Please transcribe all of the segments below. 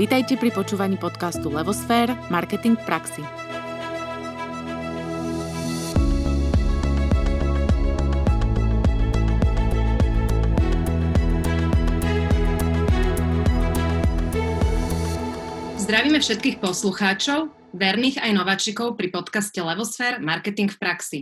Vítajte pri počúvaní podcastu Levosfér – Marketing v praxi. Zdravíme všetkých poslucháčov, verných aj nováčikov pri podcaste Levosfér – Marketing v praxi.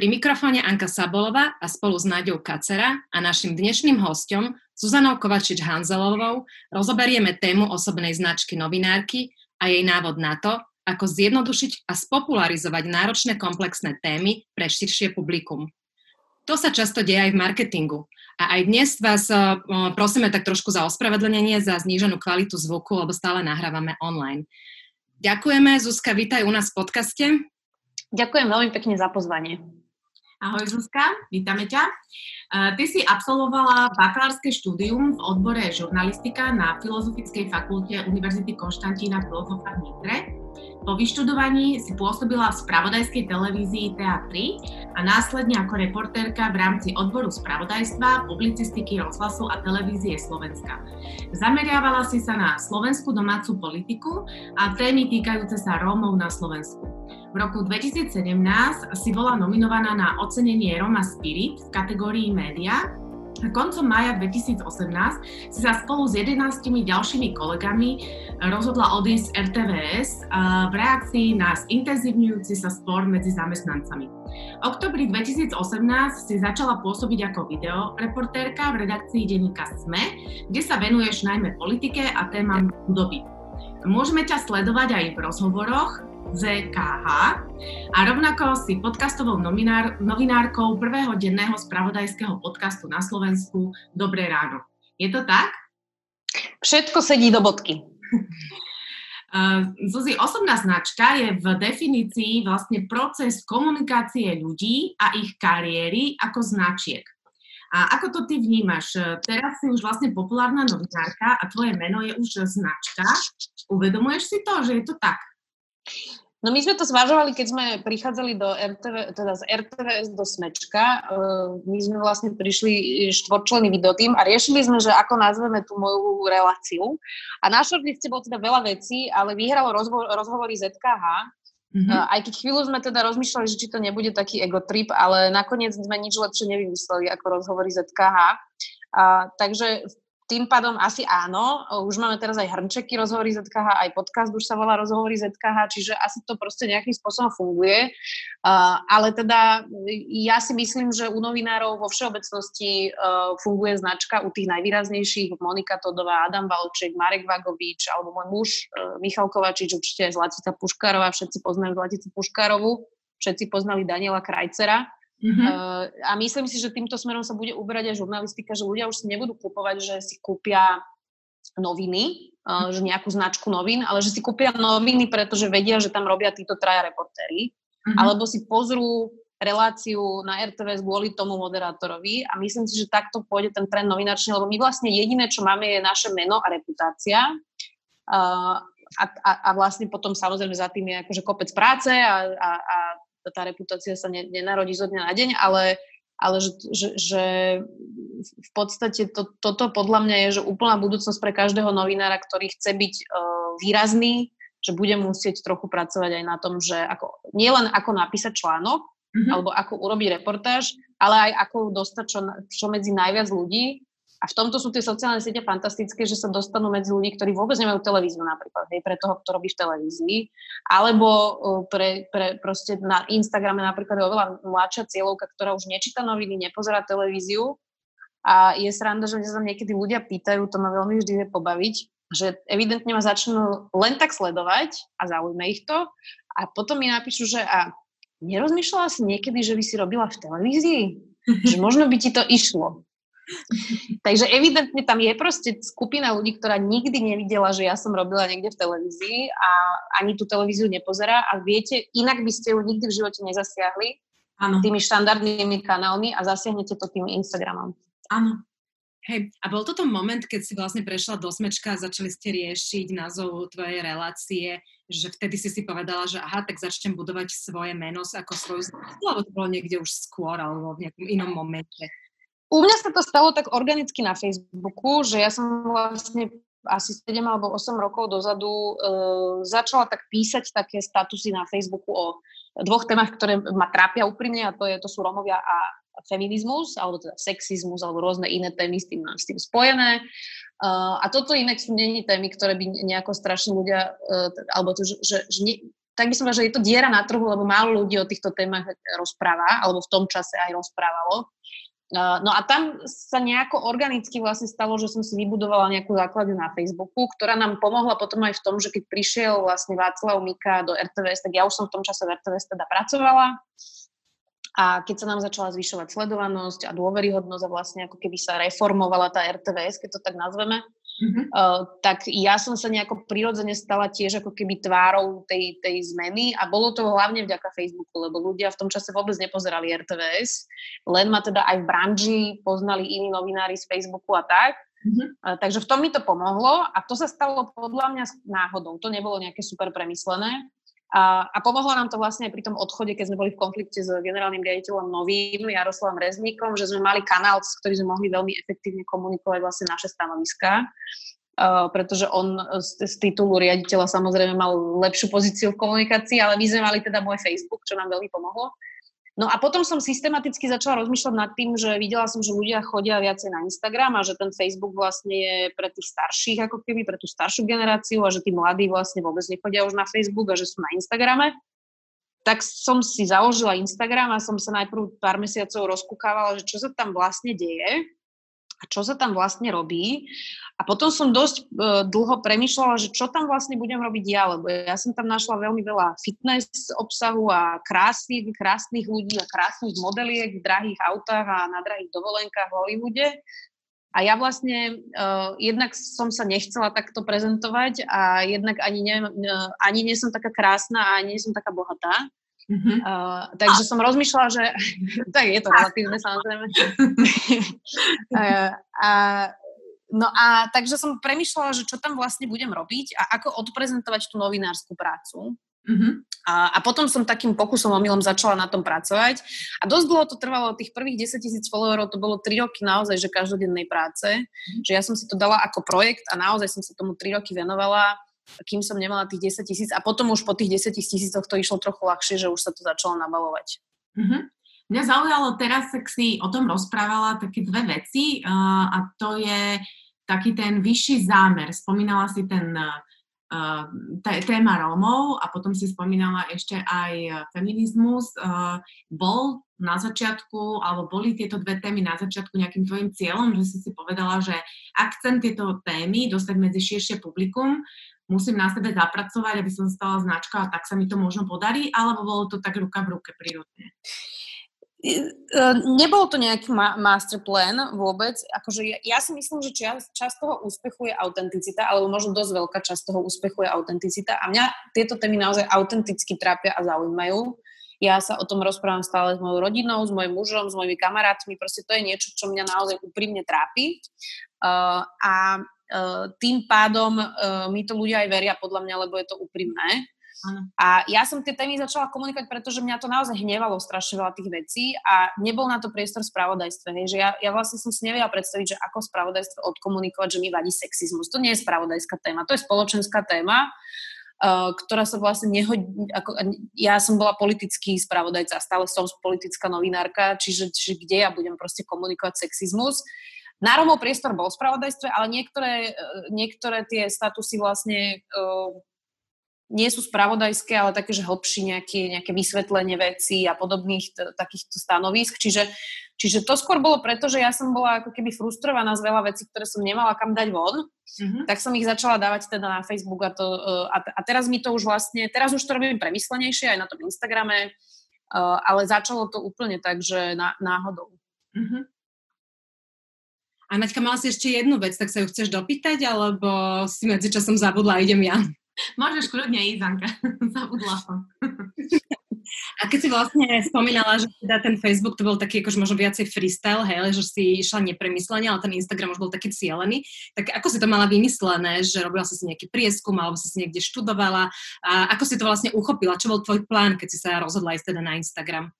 Pri mikrofóne Anka Sabolová a spolu s Náďou Kacera a našim dnešným hostom Zuzanou Kovačič-Hanzelovou rozoberieme tému osobnej značky novinárky a jej návod na to, ako zjednodušiť a spopularizovať náročné komplexné témy pre širšie publikum. To sa často deje aj v marketingu. A aj dnes vás prosíme tak trošku za ospravedlnenie za zníženú kvalitu zvuku, lebo stále nahrávame online. Ďakujeme. Zuzka, vítaj u nás v podcaste. Ďakujem veľmi pekne za pozvanie. Ahoj Zuzka, vítame ťa. Ty si absolvovala bakalárske štúdium v odbore žurnalistika na Filozofickej fakulte Univerzity Konštantína Filozofa v Nitre. Po vyštudovaní si pôsobila v spravodajskej televízii TA3 a následne ako reportérka v rámci odboru spravodajstva, publicistiky, rozhlasu a televízie Slovenska. Zameriavala si sa na slovenskú domácu politiku a témy týkajúce sa Rómov na Slovensku. V roku 2017 si bola nominovaná na ocenenie Roma Spirit v kategórii média Koncom mája 2018 si sa spolu s 11 ďalšími kolegami rozhodla odísť z RTVS v reakcii na intenzívňujúci sa spor medzi zamestnancami. V oktobri 2018 si začala pôsobiť ako videoreportérka v redakcii denníka SME, kde sa venuješ najmä politike a témam chudoby. Môžeme ťa sledovať aj v rozhovoroch, ZKH a rovnako si podcastovou nominár, novinárkou prvého denného spravodajského podcastu na Slovensku Dobré ráno. Je to tak? Všetko sedí do bodky. Uh, Zuzi, osobná značka je v definícii vlastne proces komunikácie ľudí a ich kariéry ako značiek. A ako to ty vnímaš? Teraz si už vlastne populárna novinárka a tvoje meno je už značka. Uvedomuješ si to, že je to tak? No my sme to zvažovali, keď sme prichádzali do RTV, teda z RTVS do Smečka. Uh, my sme vlastne prišli štvorčlený videotým a riešili sme, že ako nazveme tú moju reláciu. A na shortliste bolo teda veľa vecí, ale vyhralo rozho- rozhovory ZKH. Mm-hmm. Uh, aj keď chvíľu sme teda rozmýšľali, že či to nebude taký ego trip, ale nakoniec sme nič lepšie nevymysleli ako rozhovory ZKH. Uh, takže v tým pádom asi áno. Už máme teraz aj hrnčeky rozhovory ZKH, aj podcast už sa volá rozhovory ZKH, čiže asi to proste nejakým spôsobom funguje. Uh, ale teda ja si myslím, že u novinárov vo všeobecnosti uh, funguje značka u tých najvýraznejších, Monika Todová, Adam Valček, Marek Vagovič, alebo môj muž uh, Michal Kovačič, určite Zlatica Puškárová, všetci poznajú Zlaticu Puškárovu, všetci poznali Daniela Krajcera. Mm-hmm. Uh, a myslím si, že týmto smerom sa bude uberať aj žurnalistika, že ľudia už si nebudú kupovať, že si kúpia noviny, uh, že nejakú značku novín, ale že si kúpia noviny, pretože vedia, že tam robia títo traja reportéry. Mm-hmm. Alebo si pozrú reláciu na RTVS kvôli tomu moderátorovi a myslím si, že takto pôjde ten trend novinačný, lebo my vlastne jediné, čo máme, je naše meno a reputácia. Uh, a, a, a vlastne potom samozrejme za tým je akože kopec práce a, a, a tá reputácia sa ne, nenarodí zo dňa na deň, ale, ale že, že, že v podstate to, toto podľa mňa je že úplná budúcnosť pre každého novinára, ktorý chce byť uh, výrazný, že bude musieť trochu pracovať aj na tom, že ako, nielen ako napísať článok, mm-hmm. alebo ako urobiť reportáž, ale aj ako dostať čo, čo medzi najviac ľudí a v tomto sú tie sociálne siete fantastické, že sa dostanú medzi ľudí, ktorí vôbec nemajú televíziu napríklad, hej, pre toho, kto robí v televízii. Alebo pre, pre proste na Instagrame napríklad je oveľa mladšia cieľovka, ktorá už nečíta noviny, nepozerá televíziu. A je sranda, že sa niekedy ľudia pýtajú, to ma veľmi vždy vie pobaviť, že evidentne ma začnú len tak sledovať a zaujme ich to. A potom mi napíšu, že a nerozmýšľala si niekedy, že by si robila v televízii? že možno by ti to išlo. Takže evidentne tam je proste skupina ľudí, ktorá nikdy nevidela, že ja som robila niekde v televízii a ani tú televíziu nepozerá a viete, inak by ste ju nikdy v živote nezasiahli ano. tými štandardnými kanálmi a zasiahnete to tým Instagramom. Áno. Hej, a bol toto moment, keď si vlastne prešla do smečka a začali ste riešiť názov tvojej relácie, že vtedy si si povedala, že aha, tak začnem budovať svoje meno ako svoju značku, alebo to bolo niekde už skôr, alebo v nejakom inom momente? U mňa sa to stalo tak organicky na Facebooku, že ja som vlastne asi 7 alebo 8 rokov dozadu uh, začala tak písať také statusy na Facebooku o dvoch témach, ktoré ma trápia úprimne a to, je, to sú Romovia a feminizmus, alebo teda sexizmus, alebo rôzne iné témy s tým, s tým spojené. Uh, a toto inak sú není témy, ktoré by nejako strašne ľudia, uh, alebo to, že, že, že nie, tak by som povedala, že je to diera na trhu, lebo málo ľudí o týchto témach rozpráva, alebo v tom čase aj rozprávalo. No a tam sa nejako organicky vlastne stalo, že som si vybudovala nejakú základňu na Facebooku, ktorá nám pomohla potom aj v tom, že keď prišiel vlastne Václav Mika do RTVS, tak ja už som v tom čase v RTVS teda pracovala. A keď sa nám začala zvyšovať sledovanosť a dôveryhodnosť a vlastne ako keby sa reformovala tá RTVS, keď to tak nazveme, mm-hmm. uh, tak ja som sa nejako prirodzene stala tiež ako keby tvárou tej, tej zmeny a bolo to hlavne vďaka Facebooku, lebo ľudia v tom čase vôbec nepozerali RTVS, len ma teda aj v branži poznali iní novinári z Facebooku a tak. Mm-hmm. Uh, takže v tom mi to pomohlo a to sa stalo podľa mňa náhodou. To nebolo nejaké super premyslené. A, a pomohlo nám to vlastne aj pri tom odchode, keď sme boli v konflikte s generálnym riaditeľom novým, Jaroslavom Rezníkom, že sme mali kanál, s ktorým sme mohli veľmi efektívne komunikovať vlastne naše stanoviská. Uh, pretože on z, z titulu riaditeľa samozrejme mal lepšiu pozíciu v komunikácii, ale my sme mali teda môj Facebook, čo nám veľmi pomohlo. No a potom som systematicky začala rozmýšľať nad tým, že videla som, že ľudia chodia viacej na Instagram a že ten Facebook vlastne je pre tých starších, ako keby pre tú staršiu generáciu a že tí mladí vlastne vôbec nechodia už na Facebook a že sú na Instagrame. Tak som si založila Instagram a som sa najprv pár mesiacov rozkúkávala, že čo sa tam vlastne deje a čo sa tam vlastne robí. A potom som dosť uh, dlho premyšľala, že čo tam vlastne budem robiť ja, lebo ja som tam našla veľmi veľa fitness obsahu a krásnych, krásnych ľudí a krásnych modeliek v drahých autách a na drahých dovolenkách v Hollywoode. A ja vlastne uh, jednak som sa nechcela takto prezentovať a jednak ani, ne, uh, ani nie som taká krásna a ani nie som taká bohatá. Uh-huh. Uh, takže som rozmýšľala, že tak je to relatívne samozrejme. uh, a, no a takže som premyšľala, že čo tam vlastne budem robiť a ako odprezentovať tú novinárskú prácu. Uh-huh. A, a potom som takým pokusom omylom začala na tom pracovať. A dosť dlho to trvalo, tých prvých 10 tisíc followerov, to bolo 3 roky naozaj, že každodennej práce. Uh-huh. Že ja som si to dala ako projekt a naozaj som sa tomu 3 roky venovala kým som nemala tých 10 tisíc a potom už po tých 10 tisícoch to išlo trochu ľahšie, že už sa to začalo nabalovať. Mm-hmm. Mňa zaujalo teraz, ak si o tom rozprávala, také dve veci uh, a to je taký ten vyšší zámer. Spomínala si ten uh, téma Rómov a potom si spomínala ešte aj feminizmus. Uh, bol na začiatku, alebo boli tieto dve témy na začiatku nejakým tvojim cieľom, že si si povedala, že ak chcem tieto témy dostať medzi širšie publikum, musím na sebe zapracovať, aby som stala značka a tak sa mi to možno podarí, alebo bolo to tak ruka v ruke prírodne? E, nebol to nejaký ma- master plan vôbec. Akože ja, ja si myslím, že čas, časť toho úspechu je autenticita, alebo možno dosť veľká časť toho úspechu je autenticita. A mňa tieto témy naozaj autenticky trápia a zaujímajú. Ja sa o tom rozprávam stále s mojou rodinou, s mojim mužom, s mojimi kamarátmi. Proste to je niečo, čo mňa naozaj úprimne trápi. Uh, a tým pádom uh, mi to ľudia aj veria podľa mňa, lebo je to úprimné. A ja som tie témy začala komunikovať, pretože mňa to naozaj hnevalo strašne veľa tých vecí a nebol na to priestor v spravodajstve. Hej, že ja, ja vlastne som si nevedela predstaviť, že ako spravodajstvo odkomunikovať, že mi vadí sexizmus. To nie je spravodajská téma, to je spoločenská téma Uh, ktorá sa vlastne nehodí, ako, ja som bola politický spravodajca stále som politická novinárka, čiže, čiže kde ja budem proste komunikovať sexizmus. Na Romov priestor bol v spravodajstve, ale niektoré, e, niektoré tie statusy vlastne uh, nie sú spravodajské, ale také, že hlbší nejaké, nejaké vysvetlenie vecí a podobných t- takýchto stanovisk. Čiže, čiže to skôr bolo preto, že ja som bola ako keby frustrovaná z veľa vecí, ktoré som nemala kam dať von, mm-hmm. tak som ich začala dávať teda na Facebook a, to, uh, a, a teraz mi to už vlastne, teraz už to robím premyslenejšie aj na tom Instagrame, ale začalo to úplne tak, že ná, náhodou. Mm-hmm. A Naďka, mala si ešte jednu vec, tak sa ju chceš dopýtať, alebo si medzičasom zabudla idem ja? Môžeš kľudne ísť, Anka. Zabudla som. A keď si vlastne spomínala, že teda ten Facebook to bol taký akože možno viacej freestyle, hej, že si išla nepremyslene, ale ten Instagram už bol taký cieľený, tak ako si to mala vymyslené, že robila si si nejaký prieskum, alebo si si niekde študovala a ako si to vlastne uchopila? Čo bol tvoj plán, keď si sa rozhodla ísť teda na Instagram?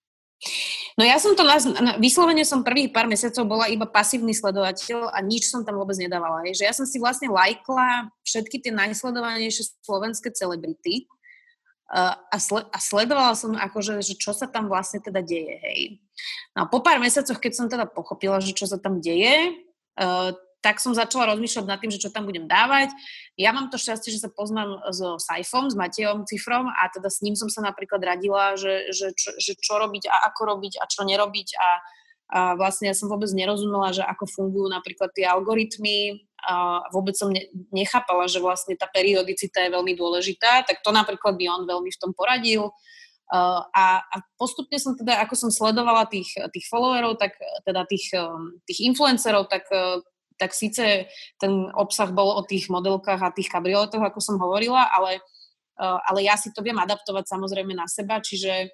No ja som to, na, na, vyslovene som prvých pár mesiacov bola iba pasívny sledovateľ a nič som tam vôbec nedávala. Je, že ja som si vlastne lajkla všetky tie najsledovanejšie slovenské celebrity a, a sledovala som akože, že čo sa tam vlastne teda deje, hej. No a po pár mesiacoch, keď som teda pochopila, že čo sa tam deje, uh, tak som začala rozmýšľať nad tým, že čo tam budem dávať. Ja mám to šťastie, že sa poznám so Saifom, s Matejom Cifrom a teda s ním som sa napríklad radila, že, že, čo, že čo robiť a ako robiť a čo nerobiť a, a vlastne ja som vôbec nerozumela, že ako fungujú napríklad tie algoritmy a vôbec som ne, nechápala, že vlastne tá periodicita je veľmi dôležitá, tak to napríklad by on veľmi v tom poradil. Uh, a, a postupne som teda, ako som sledovala tých, tých followerov, tak teda tých, tých influencerov, tak tak síce ten obsah bol o tých modelkách a tých kabrioletoch, ako som hovorila, ale, eh, ale ja si to viem adaptovať samozrejme na seba, čiže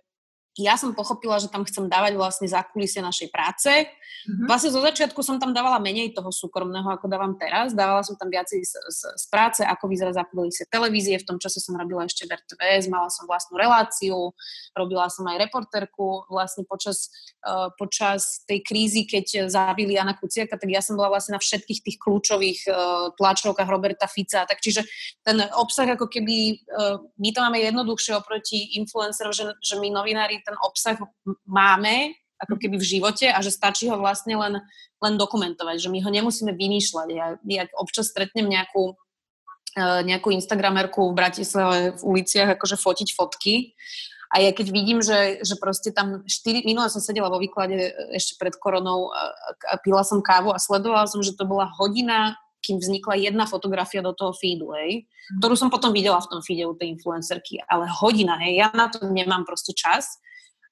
ja som pochopila, že tam chcem dávať vlastne zákulisie našej práce. Mm-hmm. Vlastne zo začiatku som tam dávala menej toho súkromného, ako dávam teraz. Dávala som tam viacej z, z, z práce, ako vyzerá zákulisie televízie. V tom čase som robila ešte v RTVS, mala som vlastnú reláciu, robila som aj reporterku. Vlastne počas, uh, počas tej krízy, keď zabili Jana Kuciaka, tak ja som bola vlastne na všetkých tých kľúčových uh, tlačovkách Roberta Fica. Tak čiže ten obsah ako keby, uh, my to máme jednoduchšie oproti influencerom, že, že my novinári ten obsah máme ako keby v živote a že stačí ho vlastne len, len dokumentovať, že my ho nemusíme vymýšľať. Ja, ja občas stretnem nejakú, e, nejakú Instagramerku v Bratislave v uliciach akože fotiť fotky a ja keď vidím, že, že proste tam 4, minula som sedela vo výklade ešte pred koronou a pila som kávu a sledovala som, že to bola hodina kým vznikla jedna fotografia do toho feedu, hej, ktorú som potom videla v tom feede u tej influencerky, ale hodina, hej, ja na to nemám proste čas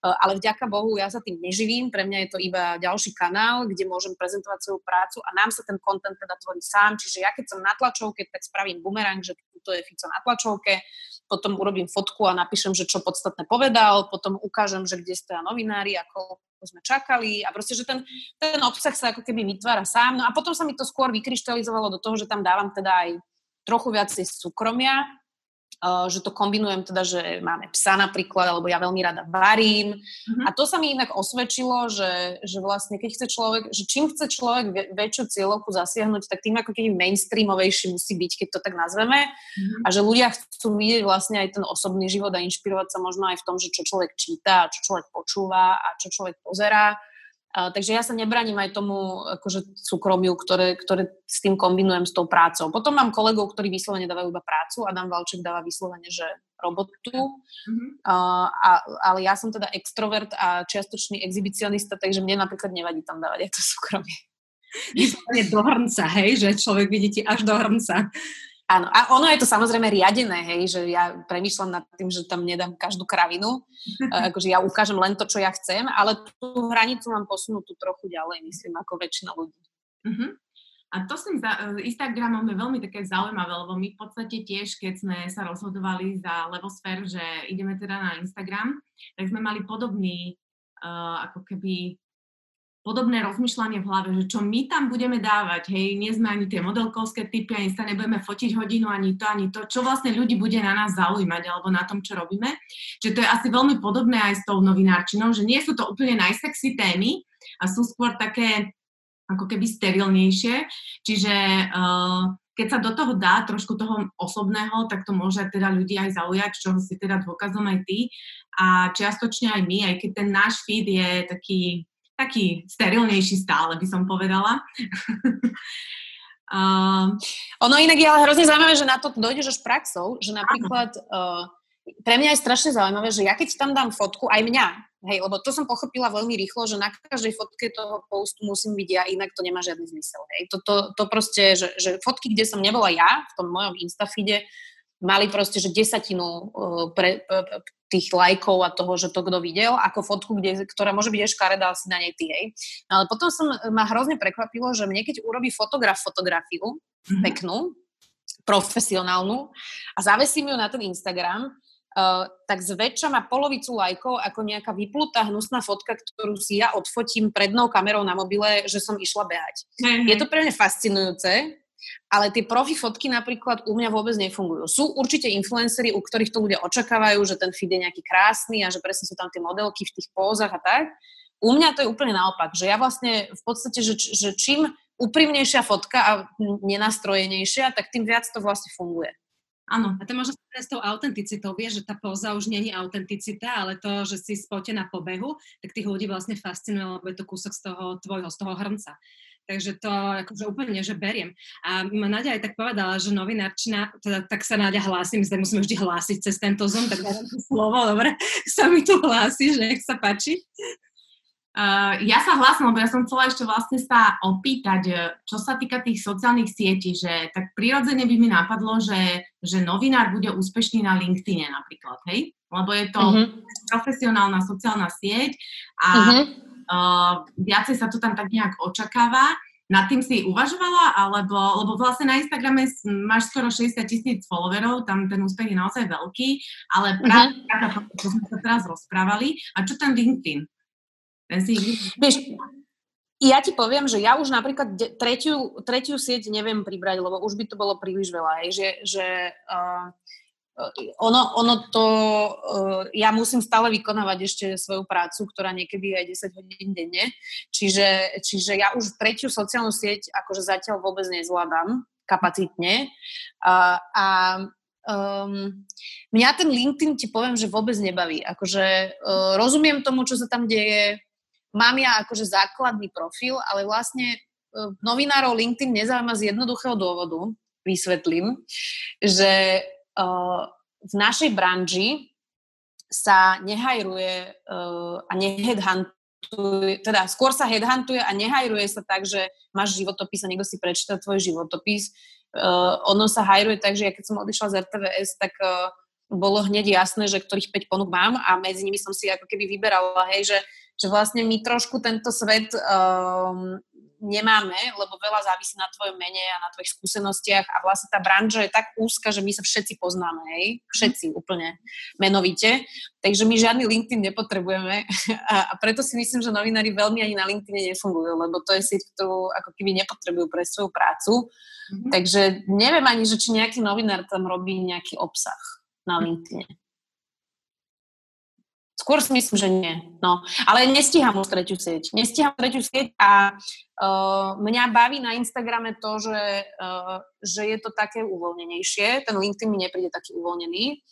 ale vďaka Bohu ja sa tým neživím, pre mňa je to iba ďalší kanál, kde môžem prezentovať svoju prácu a nám sa ten kontent teda tvorí sám, čiže ja keď som na tlačovke, tak spravím bumerang, že tu je Fico na tlačovke, potom urobím fotku a napíšem, že čo podstatné povedal, potom ukážem, že kde stoja novinári, ako sme čakali. A proste, že ten, ten obsah sa ako keby vytvára sám. No a potom sa mi to skôr vykryštalizovalo do toho, že tam dávam teda aj trochu viacej súkromia, že to kombinujem teda, že máme psa napríklad, alebo ja veľmi rada varím. Mm-hmm. A to sa mi inak osvedčilo, že, že vlastne keď chce človek, že čím chce človek väčšiu cieľovku zasiahnuť, tak tým ako keby mainstreamovejší musí byť, keď to tak nazveme. Mm-hmm. A že ľudia chcú vidieť vlastne aj ten osobný život a inšpirovať sa možno aj v tom, že čo človek číta, čo človek počúva a čo človek pozerá. Takže ja sa nebraním aj tomu akože súkromiu, ktoré, ktoré s tým kombinujem s tou prácou. Potom mám kolegov, ktorí vyslovene dávajú iba prácu. Adam Valček dáva vyslovene, že robotu. Mm-hmm. Uh, a, ale ja som teda extrovert a čiastočný exhibicionista, takže mne napríklad nevadí tam dávať aj to súkromie. Vyslovene do hrnca, hej? Že človek vidí ti až do hrnca. Áno, a ono je to samozrejme riadené, hej, že ja premýšľam nad tým, že tam nedám každú kravinu, akože ja ukážem len to, čo ja chcem, ale tú hranicu mám posunutú trochu ďalej, myslím, ako väčšina ľudí. Uh-huh. A to s tým Instagramom je veľmi také zaujímavé, lebo my v podstate tiež, keď sme sa rozhodovali za Levosfér, že ideme teda na Instagram, tak sme mali podobný uh, ako keby podobné rozmýšľanie v hlave, že čo my tam budeme dávať, hej, nie sme ani tie modelkovské typy, ani sa nebudeme fotiť hodinu, ani to, ani to, čo vlastne ľudí bude na nás zaujímať alebo na tom, čo robíme. Čiže to je asi veľmi podobné aj s tou novinárčinou, že nie sú to úplne najsexy témy a sú skôr také ako keby sterilnejšie, čiže uh, keď sa do toho dá trošku toho osobného, tak to môže teda ľudí aj zaujať, čo si teda dôkazom aj ty. A čiastočne aj my, aj keď ten náš feed je taký taký sterilnejší stále, by som povedala. uh, ono inak je ale hrozne zaujímavé, že na to dojdeš až praxou, že napríklad uh, pre mňa je strašne zaujímavé, že ja keď tam dám fotku, aj mňa, hej, lebo to som pochopila veľmi rýchlo, že na každej fotke toho postu musím byť ja, inak to nemá žiadny zmysel, hej. To, to, to proste, že, že fotky, kde som nebola ja, v tom mojom instafide, mali proste, že desatinu uh, pre, pre, tých lajkov a toho, že to kto videl, ako fotku, kde, ktorá môže byť ešte škaredá, si na nej ty, hej. No, ale potom som, ma hrozne prekvapilo, že mne keď urobí fotograf fotografiu, mm-hmm. peknú, profesionálnu a zavesím ju na ten Instagram, Uh, tak zväčša má polovicu lajkov ako nejaká vyplutá hnusná fotka, ktorú si ja odfotím prednou kamerou na mobile, že som išla behať. Mm-hmm. Je to pre mňa fascinujúce, ale tie profi fotky napríklad u mňa vôbec nefungujú. Sú určite influencery, u ktorých to ľudia očakávajú, že ten feed je nejaký krásny a že presne sú tam tie modelky v tých pózach a tak. U mňa to je úplne naopak, že ja vlastne v podstate, že, že čím úprimnejšia fotka a nenastrojenejšia, tak tým viac to vlastne funguje. Áno. A to možno s tou autenticitou, vieš, že tá poza už není autenticita, ale to, že si spotená po behu, tak tých ľudí vlastne fascinuje, lebo je to kúsok z toho tvojho, z toho hrnca. Takže to akože úplne, že beriem. A ma Nadia aj tak povedala, že novinárčina, teda, tak sa Nadia hlási, my sa musíme vždy hlásiť cez tento Zoom, tak dávam to slovo, dobre, sa mi tu hlási, že nech sa páči. Uh, ja sa hlásim, lebo ja som chcela ešte vlastne sa opýtať, e, čo sa týka tých sociálnych sietí, že tak prirodzene by mi napadlo, že, že novinár bude úspešný na LinkedIne napríklad, hej? Lebo je to uh-huh. profesionálna sociálna sieť a uh-huh. Uh, viacej sa to tam tak nejak očakáva. Nad tým si uvažovala, alebo, lebo vlastne na Instagrame máš skoro 60 tisíc followerov, tam ten úspech je naozaj veľký, ale práve uh-huh. čo sme sa teraz rozprávali. A čo ten LinkedIn? Vieš, ja ti poviem, že ja už napríklad tretiu, tretiu sieť neviem pribrať, lebo už by to bolo príliš veľa. Hej, že, že uh, ono, ono to, uh, ja musím stále vykonávať ešte svoju prácu, ktorá niekedy je 10 hodín denne, čiže, čiže ja už tretiu sociálnu sieť akože zatiaľ vôbec nezvládam kapacitne. Uh, a Um, mňa ten LinkedIn ti poviem, že vôbec nebaví. Akože uh, rozumiem tomu, čo sa tam deje, mám ja akože základný profil, ale vlastne e, novinárov LinkedIn nezaujíma z jednoduchého dôvodu, vysvetlím, že uh, v našej branži sa nehajruje uh, a neheadhuntuje, teda skôr sa headhuntuje a nehajruje sa tak, že máš životopis a niekto si prečíta tvoj životopis. Uh, ono sa hajruje tak, že ja keď som odišla z RTVS, tak uh, bolo hneď jasné, že ktorých 5 ponúk mám a medzi nimi som si ako keby vyberala, hej, že že vlastne my trošku tento svet um, nemáme, lebo veľa závisí na tvojom mene a na tvojich skúsenostiach a vlastne tá branža je tak úzka, že my sa všetci poznáme, hej? Všetci úplne menovite. Takže my žiadny LinkedIn nepotrebujeme a, a preto si myslím, že novinári veľmi ani na LinkedIn nefungujú, lebo to je sieť, ktorú ako keby nepotrebujú pre svoju prácu. Mm-hmm. Takže neviem ani, že či nejaký novinár tam robí nejaký obsah na LinkedIn. Skôr si myslím, že nie. No. Ale nestíham už tretiu sieť. Nestíham tretiu sieť a uh, mňa baví na Instagrame to, že, uh, že je to také uvoľnenejšie. Ten LinkedIn mi nepríde taký uvoľnený.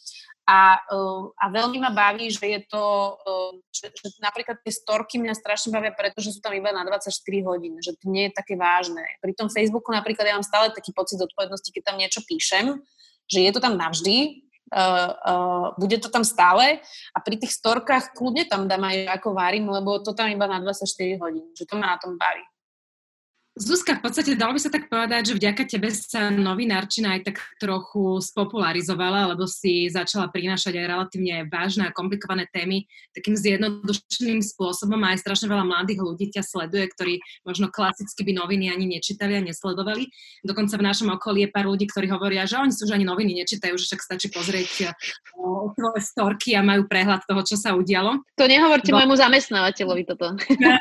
A, uh, a veľmi ma baví, že je to, uh, že, že napríklad tie storky mňa strašne bavia, pretože sú tam iba na 24 hodín, že to nie je také vážne. Pri tom Facebooku napríklad ja mám stále taký pocit odpovednosti, keď tam niečo píšem, že je to tam navždy, uh, uh, bude to tam stále a pri tých storkách kľudne tam dám aj ako varím, lebo to tam iba na 24 hodín, že to ma na tom baví. Zuzka, v podstate dalo by sa tak povedať, že vďaka tebe sa novinárčina aj tak trochu spopularizovala, lebo si začala prinášať aj relatívne vážne a komplikované témy takým zjednodušeným spôsobom a aj strašne veľa mladých ľudí ťa sleduje, ktorí možno klasicky by noviny ani nečítali a nesledovali. Dokonca v našom okolí je pár ľudí, ktorí hovoria, že oni sú už ani noviny nečítajú, že však stačí pozrieť tvoje storky a majú prehľad toho, čo sa udialo. To nehovorte Bo... môjmu zamestnávateľovi toto.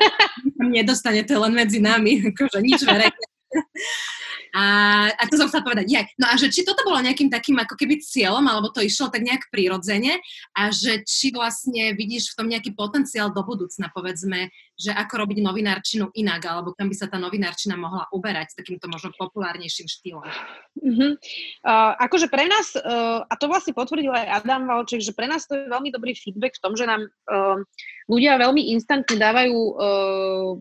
Nedostane to len medzi nami, akože nič verejné. A, a to som chcela povedať. Ja. No a že či toto bolo nejakým takým ako keby cieľom, alebo to išlo tak nejak prirodzene a že či vlastne vidíš v tom nejaký potenciál do budúcna, povedzme, že ako robiť novinárčinu inak, alebo kam by sa tá novinárčina mohla uberať s takýmto možno populárnejším štýlom. Uh-huh. Uh, akože pre nás, uh, a to vlastne potvrdil aj Adam Valček, že pre nás to je veľmi dobrý feedback v tom, že nám uh, ľudia veľmi instantne dávajú uh,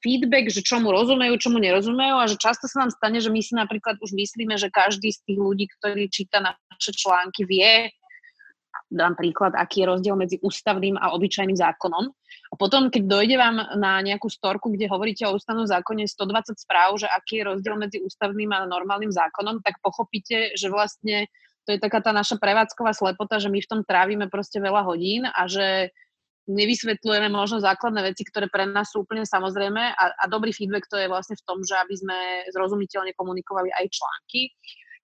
feedback, že čomu rozumejú, čomu nerozumejú a že často sa nám stane, že my si napríklad už myslíme, že každý z tých ľudí, ktorý číta naše články, vie, dám príklad, aký je rozdiel medzi ústavným a obyčajným zákonom. A potom, keď dojde vám na nejakú storku, kde hovoríte o ústavnom zákone 120 správ, že aký je rozdiel medzi ústavným a normálnym zákonom, tak pochopíte, že vlastne to je taká tá naša prevádzková slepota, že my v tom trávime proste veľa hodín a že nevysvetľujeme možno základné veci, ktoré pre nás sú úplne samozrejme a, a dobrý feedback to je vlastne v tom, že aby sme zrozumiteľne komunikovali aj články.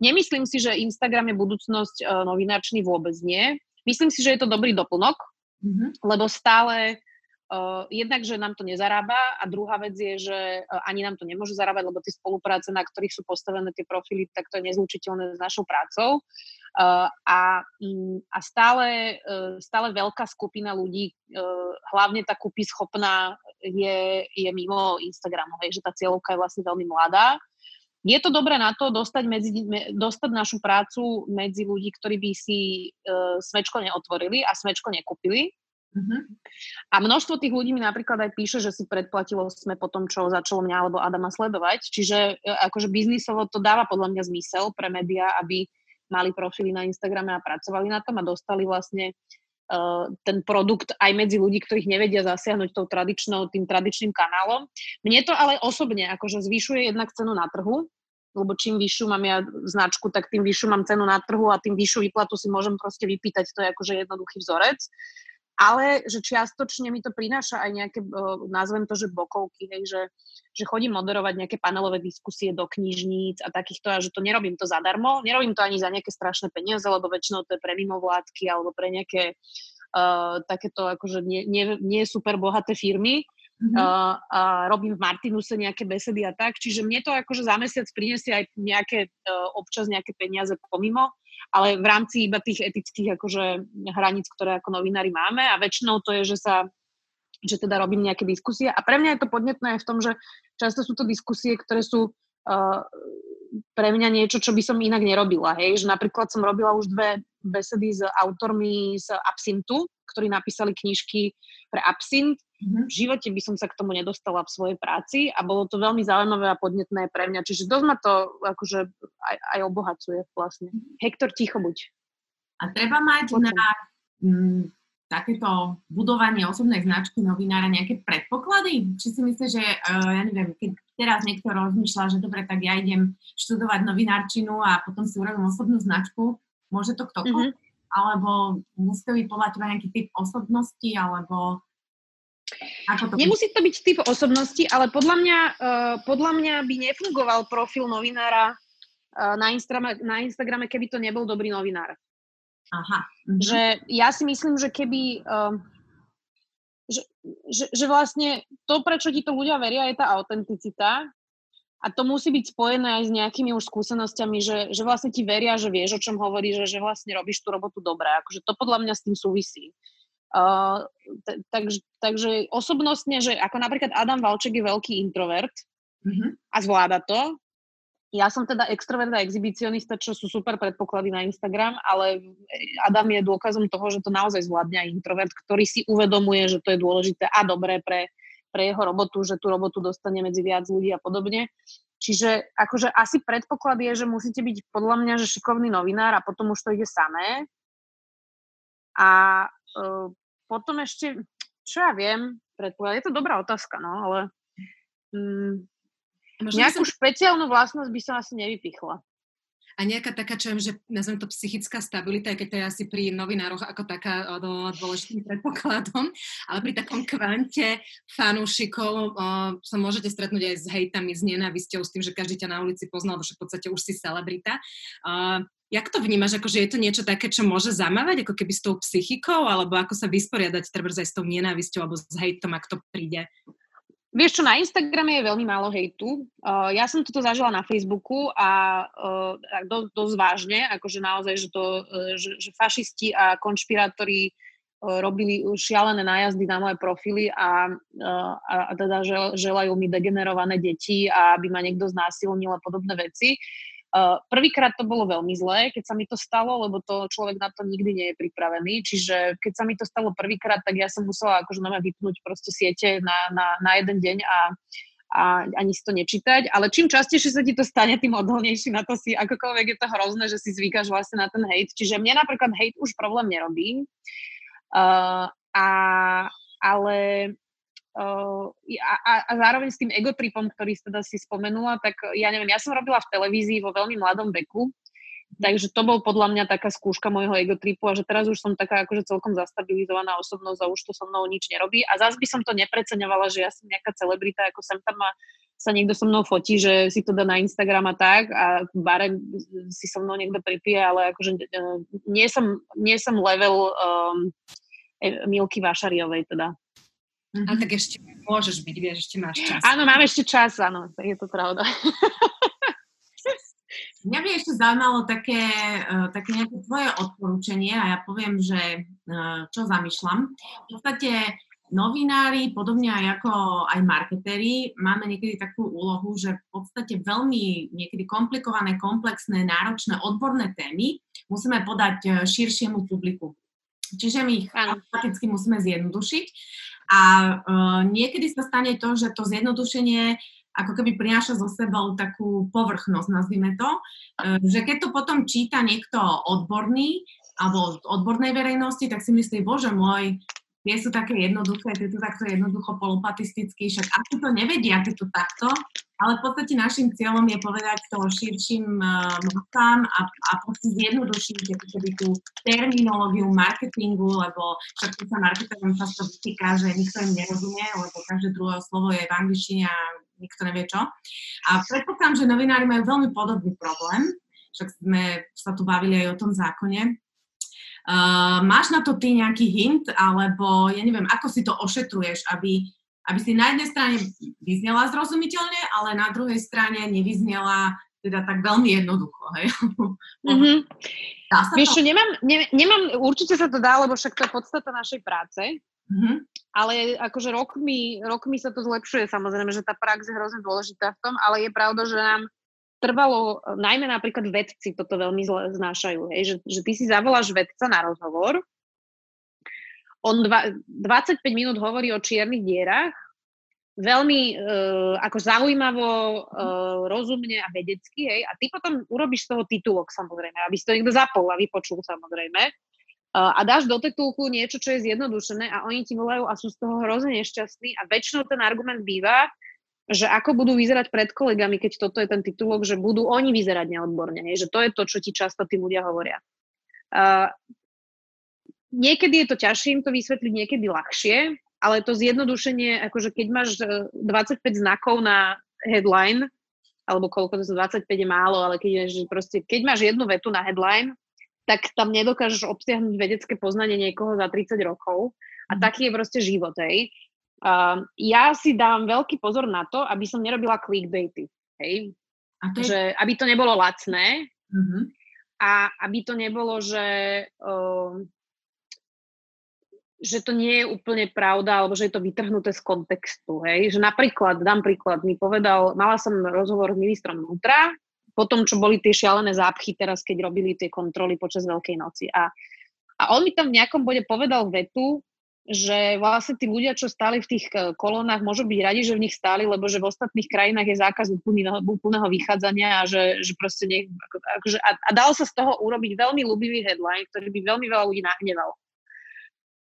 Nemyslím si, že Instagram je budúcnosť uh, novináčný vôbec nie. Myslím si, že je to dobrý doplnok, mm-hmm. lebo stále Uh, jednak, že nám to nezarába a druhá vec je, že uh, ani nám to nemôže zarábať, lebo tie spolupráce, na ktorých sú postavené tie profily, tak to je nezlučiteľné s našou prácou. A, um, a stále, uh, stále veľká skupina ľudí, uh, hlavne tá kúpy schopná, je, je mimo Instagramu, hej, že tá cieľovka je vlastne veľmi mladá. Je to dobré na to dostať, medzi, dostať našu prácu medzi ľudí, ktorí by si uh, smečko neotvorili a smečko nekúpili, Uh-huh. A množstvo tých ľudí mi napríklad aj píše, že si predplatilo sme po tom, čo začalo mňa alebo Adama sledovať. Čiže e, akože biznisovo to dáva podľa mňa zmysel pre médiá, aby mali profily na Instagrame a pracovali na tom a dostali vlastne uh, ten produkt aj medzi ľudí, ktorých nevedia zasiahnuť tou tradičnou, tým tradičným kanálom. Mne to ale osobne akože zvyšuje jednak cenu na trhu, lebo čím vyššiu mám ja značku, tak tým vyššiu mám cenu na trhu a tým vyššiu výplatu si môžem proste vypýtať. To je akože jednoduchý vzorec ale že čiastočne mi to prináša aj nejaké, nazvem to, že bokovky, hej, že, že chodím moderovať nejaké panelové diskusie do knižníc a takýchto a že to nerobím to zadarmo, nerobím to ani za nejaké strašné peniaze, lebo väčšinou to je pre mimovládky alebo pre nejaké uh, takéto akože nie, nie, nie super bohaté firmy, Mm-hmm. Uh, a robím v Martinuse nejaké besedy a tak, čiže mne to akože za mesiac prinesie aj nejaké, uh, občas nejaké peniaze pomimo, ale v rámci iba tých etických akože hraníc, ktoré ako novinári máme a väčšinou to je, že sa že teda robím nejaké diskusie a pre mňa je to podnetné v tom, že často sú to diskusie, ktoré sú uh, pre mňa niečo, čo by som inak nerobila, hej, že napríklad som robila už dve besedy s autormi z Absintu, ktorí napísali knižky pre Absint. Mm-hmm. V živote by som sa k tomu nedostala v svojej práci a bolo to veľmi zaujímavé a podnetné pre mňa. Čiže dosť ma to akože aj, aj obohacuje vlastne. Mm-hmm. Hektor, ticho buď. A treba mať Potom. na mm, takéto budovanie osobnej značky novinára nejaké predpoklady? Či si myslíš, že uh, ja neviem, keď teraz niekto rozmýšľa, že dobre, tak ja idem študovať novinárčinu a potom si urobím osobnú značku, môže to ktokoľvek? Mm-hmm alebo musí to byť podľa teba nejaký typ osobnosti, alebo ako to Nemusí to byť typ osobnosti, ale podľa mňa, uh, podľa mňa by nefungoval profil novinára uh, na, Instagrame, na Instagrame, keby to nebol dobrý novinár. Aha. Mhm. Že ja si myslím, že keby... Uh, že, že, že vlastne to, prečo ti to ľudia veria, je tá autenticita a to musí byť spojené aj s nejakými už skúsenosťami, že, že vlastne ti veria, že vieš, o čom hovoríš, že, že vlastne robíš tú robotu dobre. Akože to podľa mňa s tým súvisí. Uh, takže, takže osobnostne, že ako napríklad Adam Valček je veľký introvert mm-hmm. a zvláda to. Ja som teda extrovert a exhibicionista, čo sú super predpoklady na Instagram, ale Adam je dôkazom toho, že to naozaj zvládne aj introvert, ktorý si uvedomuje, že to je dôležité a dobré pre pre jeho robotu, že tú robotu dostane medzi viac ľudí a podobne. Čiže akože asi predpoklad je, že musíte byť podľa mňa, že šikovný novinár a potom už to ide samé. A uh, potom ešte, čo ja viem, predpoklad, je to dobrá otázka, no, ale um, nejakú som... špeciálnu vlastnosť by som asi nevypichla a nejaká taká, čo viem, že nazvem to psychická stabilita, keď to je asi pri novinároch ako taká dôležitým predpokladom, ale pri takom kvante fanúšikov sa môžete stretnúť aj s hejtami, s nenávisťou, s tým, že každý ťa na ulici pozná, lebo v podstate už si celebrita. O, Jak to vnímaš, akože je to niečo také, čo môže zamávať, ako keby s tou psychikou, alebo ako sa vysporiadať treba aj s tou nenávisťou alebo s hejtom, ak to príde? Vieš čo, na Instagrame je veľmi málo hejtu. Uh, ja som toto zažila na Facebooku a uh, do, dosť vážne, akože naozaj, že, to, uh, že, že fašisti a konšpirátori uh, robili šialené nájazdy na moje profily a, uh, a, a teda žel, želajú mi degenerované deti a aby ma niekto znásilnil a podobné veci. Uh, prvýkrát to bolo veľmi zlé, keď sa mi to stalo, lebo to človek na to nikdy nie je pripravený. Čiže keď sa mi to stalo prvýkrát, tak ja som musela akože na vypnúť proste siete na, na, na jeden deň a, a ani si to nečítať. Ale čím častejšie sa ti to stane, tým odolnejší na to si, akokoľvek je to hrozné, že si zvykáš vlastne na ten hate. Čiže mne napríklad hate už problém nerobí. Uh, a, ale Uh, a, a zároveň s tým egotripom, ktorý teda si spomenula, tak ja neviem, ja som robila v televízii vo veľmi mladom veku, takže to bol podľa mňa taká skúška môjho egotripu a že teraz už som taká akože celkom zastabilizovaná osobnosť a už to so mnou nič nerobí. A zase by som to nepreceňovala, že ja som nejaká celebrita, ako sem tam ma, sa niekto so mnou fotí, že si to dá na Instagram a tak a v bare si so mnou niekto pripije, ale akože uh, nie som, nie som level um, Milky Vašariovej teda. Mm-hmm. Ale tak ešte môžeš byť, vieš, ešte máš čas. Áno, máme ešte čas, áno, je to pravda. Mňa by ešte zaujímalo také, uh, také nejaké tvoje odporúčanie a ja poviem, že uh, čo zamýšľam. V podstate novinári, podobne aj ako aj marketéri, máme niekedy takú úlohu, že v podstate veľmi niekedy komplikované, komplexné, náročné, odborné témy musíme podať e, širšiemu publiku. Čiže my ich automaticky musíme zjednodušiť a uh, niekedy sa stane to, že to zjednodušenie ako keby prináša so sebou takú povrchnosť, nazvime to, uh, že keď to potom číta niekto odborný alebo odbornej verejnosti, tak si myslí, bože môj, tie sú také jednoduché, tie sú takto jednoducho polopatisticky, však asi to nevedia, tie to takto, ale v podstate našim cieľom je povedať to širším uh, masám a, a proste zjednodušiť keby tú terminológiu marketingu, lebo však tu sa marketerom často vytýka, že nikto im nerozumie, lebo každé druhé slovo je v angličtine a nikto nevie čo. A predpokladám, že novinári majú veľmi podobný problém, však sme sa tu bavili aj o tom zákone, Uh, máš na to ty nejaký hint, alebo ja neviem, ako si to ošetruješ, aby, aby si na jednej strane vyznela zrozumiteľne, ale na druhej strane nevyznela teda tak veľmi jednoducho, hej? Mm-hmm. Dá sa Vieš to? čo, nemám, ne, nemám, určite sa to dá, lebo však to je podstata našej práce, mm-hmm. ale akože rokmi, rokmi sa to zlepšuje, samozrejme, že tá prax je hrozne dôležitá v tom, ale je pravda, že nám trvalo, najmä napríklad vedci toto veľmi zle znášajú, hej, že, že ty si zavoláš vedca na rozhovor, on dva, 25 minút hovorí o čiernych dierach, veľmi uh, ako zaujímavo, uh, rozumne a vedecky, hej, a ty potom urobíš z toho titulok samozrejme, aby si to niekto zapol a vypočul samozrejme. Uh, a dáš do titulku niečo, čo je zjednodušené a oni ti volajú a sú z toho hrozne nešťastní a väčšinou ten argument býva, že ako budú vyzerať pred kolegami, keď toto je ten titulok, že budú oni vyzerať neodborne, hej? že to je to, čo ti často tí ľudia hovoria. Uh, niekedy je to ťažšie im to vysvetliť, niekedy ľahšie, ale to zjednodušenie, akože keď máš 25 e, znakov na headline, alebo koľko to sú, 25 je málo, ale keď, že proste, keď máš jednu vetu na headline, tak tam nedokážeš obsiahnuť vedecké poznanie niekoho za 30 rokov. A mhm. taký je proste život, hej. Uh, ja si dám veľký pozor na to, aby som nerobila clickbaity. Hej? A to je... že, aby to nebolo lacné uh-huh. a aby to nebolo, že, uh, že to nie je úplne pravda alebo že je to vytrhnuté z kontextu. Hej? Že napríklad, dám príklad, mi povedal, mala som rozhovor s ministrom vnútra, po tom, čo boli tie šialené zápchy teraz, keď robili tie kontroly počas Veľkej noci. A, a on mi tam v nejakom bode povedal vetu, že vlastne tí ľudia, čo stáli v tých eh, kolónach, môžu byť radi, že v nich stáli, lebo že v ostatných krajinách je zákaz úplného, úplného vychádzania a že, že proste ako, akože, a, a dalo sa z toho urobiť veľmi ľubivý headline, ktorý by veľmi veľa ľudí nahneval.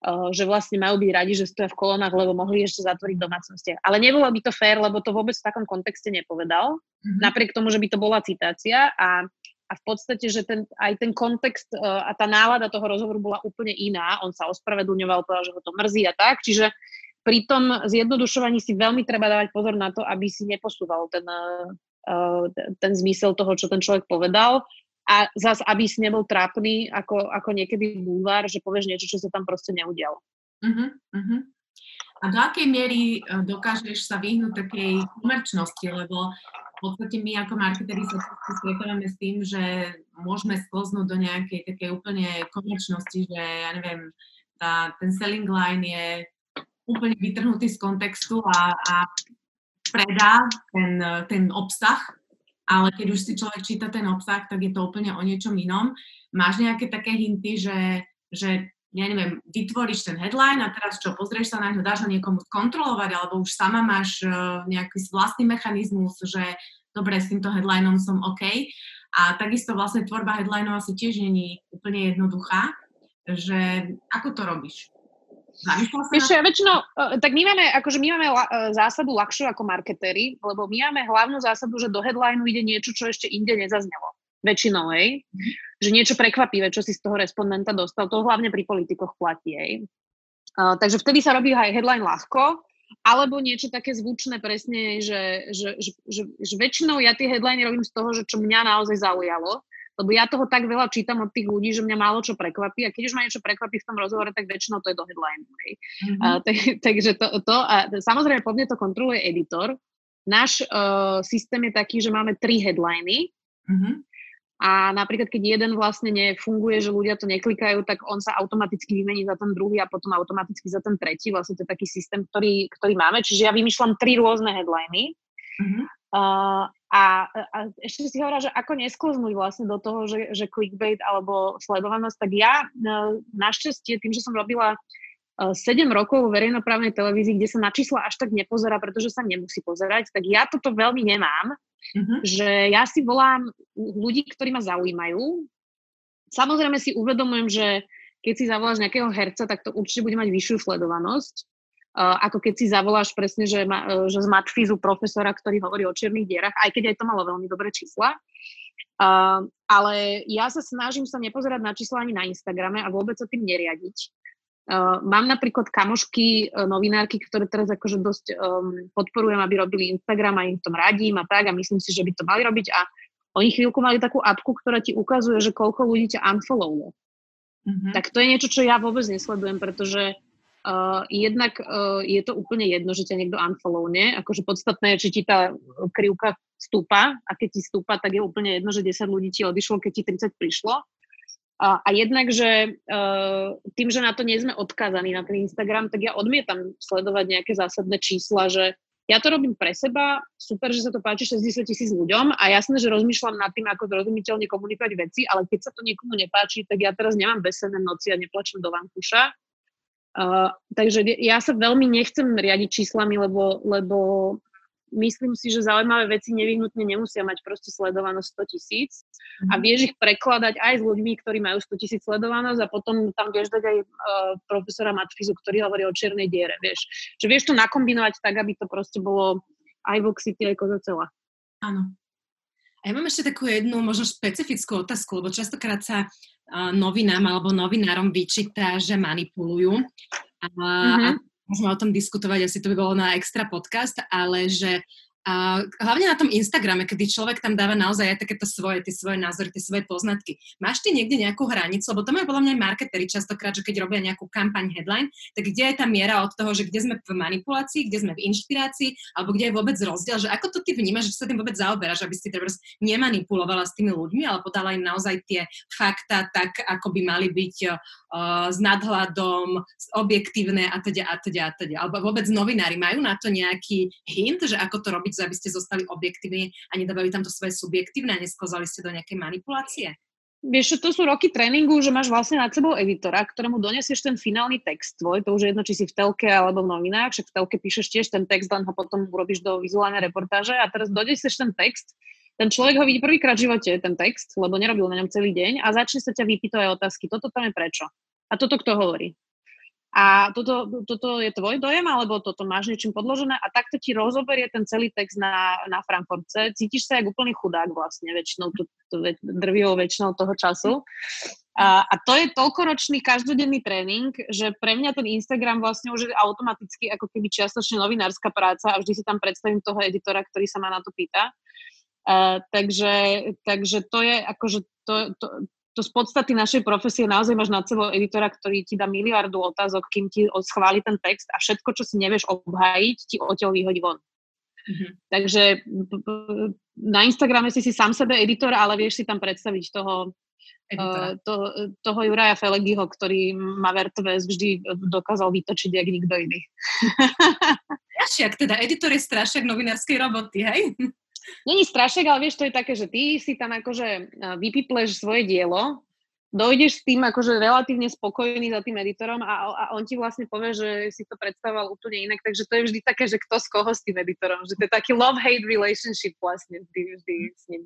Uh, že vlastne majú byť radi, že stoja v kolónach, lebo mohli ešte zatvoriť domácnosti. Ale nebolo by to fér, lebo to vôbec v takom kontexte nepovedal, mm-hmm. napriek tomu, že by to bola citácia a a v podstate, že ten, aj ten kontext uh, a tá nálada toho rozhovoru bola úplne iná. On sa ospravedlňoval, povedal, že ho to mrzí a tak. Čiže pri tom zjednodušovaní si veľmi treba dávať pozor na to, aby si neposúval ten, uh, ten zmysel toho, čo ten človek povedal. A zas, aby si nebol trápny, ako, ako niekedy bulvár, že povieš niečo, čo sa tam proste neudialo. Uh-huh, uh-huh. A do akej miery dokážeš sa vyhnúť takej komerčnosti, lebo podstate my ako marketeri sa stretávame s tým, že môžeme sklznúť do nejakej takej úplne komerčnosti, že ja neviem, tá, ten selling line je úplne vytrhnutý z kontextu a, a predá ten, ten obsah, ale keď už si človek číta ten obsah, tak je to úplne o niečom inom. Máš nejaké také hinty, že, že ja neviem, vytvoríš ten headline a teraz čo, pozrieš sa na ňu, dáš ho niekomu skontrolovať, alebo už sama máš uh, nejaký vlastný mechanizmus, že dobre, s týmto headlineom som OK. A takisto vlastne tvorba headlineov asi tiež není úplne jednoduchá, že ako to robíš? Vieš, ja väčšinou, uh, tak my máme, akože my máme la, uh, zásadu ľahšiu ako marketéri, lebo my máme hlavnú zásadu, že do headlineu ide niečo, čo ešte inde nezaznelo. Väčšinou, hej. Mm-hmm že niečo prekvapivé, čo si z toho respondenta dostal, to hlavne pri politikoch platí. Hej. Uh, takže vtedy sa robí aj headline ľahko, alebo niečo také zvučné presne, že, že, že, že, že väčšinou ja tie headliny robím z toho, že čo mňa naozaj zaujalo. lebo ja toho tak veľa čítam od tých ľudí, že mňa málo čo prekvapí a keď už ma niečo prekvapí v tom rozhovore, tak väčšinou to je do headline. Mm-hmm. Tak, takže to, to a samozrejme po mne to kontroluje editor. Náš uh, systém je taký, že máme tri headliny mm-hmm. A napríklad keď jeden vlastne nefunguje, že ľudia to neklikajú, tak on sa automaticky vymení za ten druhý a potom automaticky za ten tretí. Vlastne to je taký systém, ktorý, ktorý máme. Čiže ja vymýšľam tri rôzne headliny. Mm-hmm. Uh, a, a ešte si hovorila, že ako neskloznúť vlastne do toho, že, že clickbait alebo sledovanosť, tak ja uh, našťastie tým, že som robila 7 rokov vo verejnoprávnej televízii, kde sa na čísla až tak nepozerá, pretože sa nemusí pozerať, tak ja toto veľmi nemám, uh-huh. že ja si volám ľudí, ktorí ma zaujímajú. Samozrejme si uvedomujem, že keď si zavoláš nejakého herca, tak to určite bude mať vyššiu sledovanosť, Uh, ako keď si zavoláš presne, že, ma, uh, že z matfizu profesora, ktorý hovorí o čiernych dierach, aj keď aj to malo veľmi dobré čísla. Uh, ale ja sa snažím sa nepozerať na čísla ani na Instagrame a vôbec sa tým neriadiť. Uh, mám napríklad kamošky, uh, novinárky, ktoré teraz akože dosť um, podporujem, aby robili Instagram a im v tom radím a tak a myslím si, že by to mali robiť a oni chvíľku mali takú apku, ktorá ti ukazuje, že koľko ľudí ťa unfollowlo. Mm-hmm. Tak to je niečo, čo ja vôbec nesledujem, pretože Uh, jednak uh, je to úplne jedno, že ťa niekto unfollowne, akože podstatné je, či ti tá krivka stúpa a keď ti stúpa, tak je úplne jedno, že 10 ľudí ti odišlo, keď ti 30 prišlo. A, a jednak, že uh, tým, že na to nie sme odkázaní na ten Instagram, tak ja odmietam sledovať nejaké zásadné čísla, že ja to robím pre seba, super, že sa to páči 60 tisíc ľuďom a jasné, že rozmýšľam nad tým, ako zrozumiteľne komunikovať veci, ale keď sa to niekomu nepáči, tak ja teraz nemám besené noci a neplačem do vankúša. Uh, takže ja sa veľmi nechcem riadiť číslami, lebo, lebo myslím si, že zaujímavé veci nevyhnutne nemusia mať proste sledovanosť 100 tisíc a mhm. vieš ich prekladať aj s ľuďmi, ktorí majú 100 tisíc sledovanosť a potom tam vieš dať aj uh, profesora Matfizu, ktorý hovorí o čiernej diere, vieš. Že vieš to nakombinovať tak, aby to proste bolo aj Voxity, aj Kozacela. Áno. A ja mám ešte takú jednu možno špecifickú otázku, lebo častokrát sa novinám alebo novinárom vyčíta, že manipulujú. A, mm-hmm. a môžeme o tom diskutovať, asi to by bolo na extra podcast, ale že a hlavne na tom Instagrame, kedy človek tam dáva naozaj aj takéto svoje, tie svoje názory, tie svoje poznatky. Máš ty niekde nejakú hranicu? Lebo to majú podľa mňa aj marketeri častokrát, že keď robia nejakú kampaň headline, tak kde je tá miera od toho, že kde sme v manipulácii, kde sme v inšpirácii, alebo kde je vôbec rozdiel, že ako to ty vnímaš, že sa tým vôbec zaoberáš, aby si treba nemanipulovala s tými ľuďmi, ale podala im naozaj tie fakta tak, ako by mali byť uh, s nadhľadom, objektívne a teda a teda a teda. Alebo vôbec novinári majú na to nejaký hint, že ako to robiť aby ste zostali objektívni a nedávali tam to svoje subjektívne a neskozali ste do nejakej manipulácie? Vieš, to sú roky tréningu, že máš vlastne nad sebou editora, ktorému donesieš ten finálny text tvoj, to už je jedno, či si v telke alebo v novinách, však v telke píšeš tiež ten text, len ho potom urobíš do vizuálnej reportáže a teraz donesieš ten text, ten človek ho vidí prvýkrát v živote, ten text, lebo nerobil na ňom celý deň a začne sa ťa vypýtovať otázky, toto tam je prečo. A toto kto hovorí? A toto, toto je tvoj dojem, alebo toto máš niečím podložené a takto ti rozoberie ten celý text na, na Frankfurtce. Cítiš sa ako úplný chudák vlastne väčšinou, to, to, drvivou väčšinou toho času. A, a to je toľkoročný každodenný tréning, že pre mňa ten Instagram vlastne už je automaticky ako keby čiastočne novinárska práca a vždy si tam predstavím toho editora, ktorý sa ma na to pýta. Uh, takže, takže to je akože to, to, to z podstaty našej profesie naozaj máš nad sebou editora, ktorý ti dá miliardu otázok, kým ti schváli ten text a všetko, čo si nevieš obhájiť, ti odtiaľ vyhodí von. Mm-hmm. Takže na Instagrame si si sám sebe editor, ale vieš si tam predstaviť toho, uh, to, toho Juraja Felegiho, ktorý ma v RTVS vždy dokázal vytočiť, jak nikto iný. Strašiak, teda editor je strašiak novinárskej roboty, hej? Není strašek, ale vieš, to je také, že ty si tam akože vypipleš svoje dielo, dojdeš s tým akože relatívne spokojný za tým editorom a, a on ti vlastne povie, že si to predstavoval úplne inak, takže to je vždy také, že kto z koho s tým editorom, že to je taký love-hate relationship vlastne vždy, vždy s ním.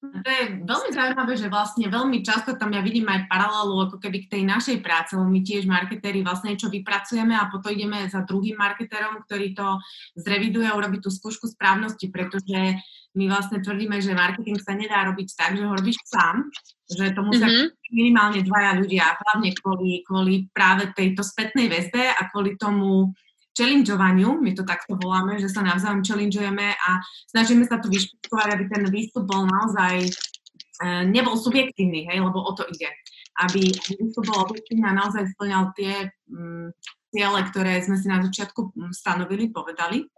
To je veľmi zaujímavé, že vlastne veľmi často tam ja vidím aj paralelu ako keby k tej našej práce, lebo my tiež marketéri vlastne niečo vypracujeme a potom ideme za druhým marketérom, ktorý to zreviduje a urobí tú skúšku správnosti, pretože my vlastne tvrdíme, že marketing sa nedá robiť tak, že ho robíš sám, že to musia mm-hmm. minimálne dvaja ľudia, hlavne kvôli, kvôli práve tejto spätnej väzbe a kvôli tomu, challengeovaniu, my to takto voláme, že sa navzájom challengeujeme a snažíme sa tu vyšpičkovať, aby ten výstup bol naozaj nebol subjektívny, hej, lebo o to ide. Aby, to bolo objektívne a naozaj splňal tie um, ciele, ktoré sme si na začiatku stanovili, povedali.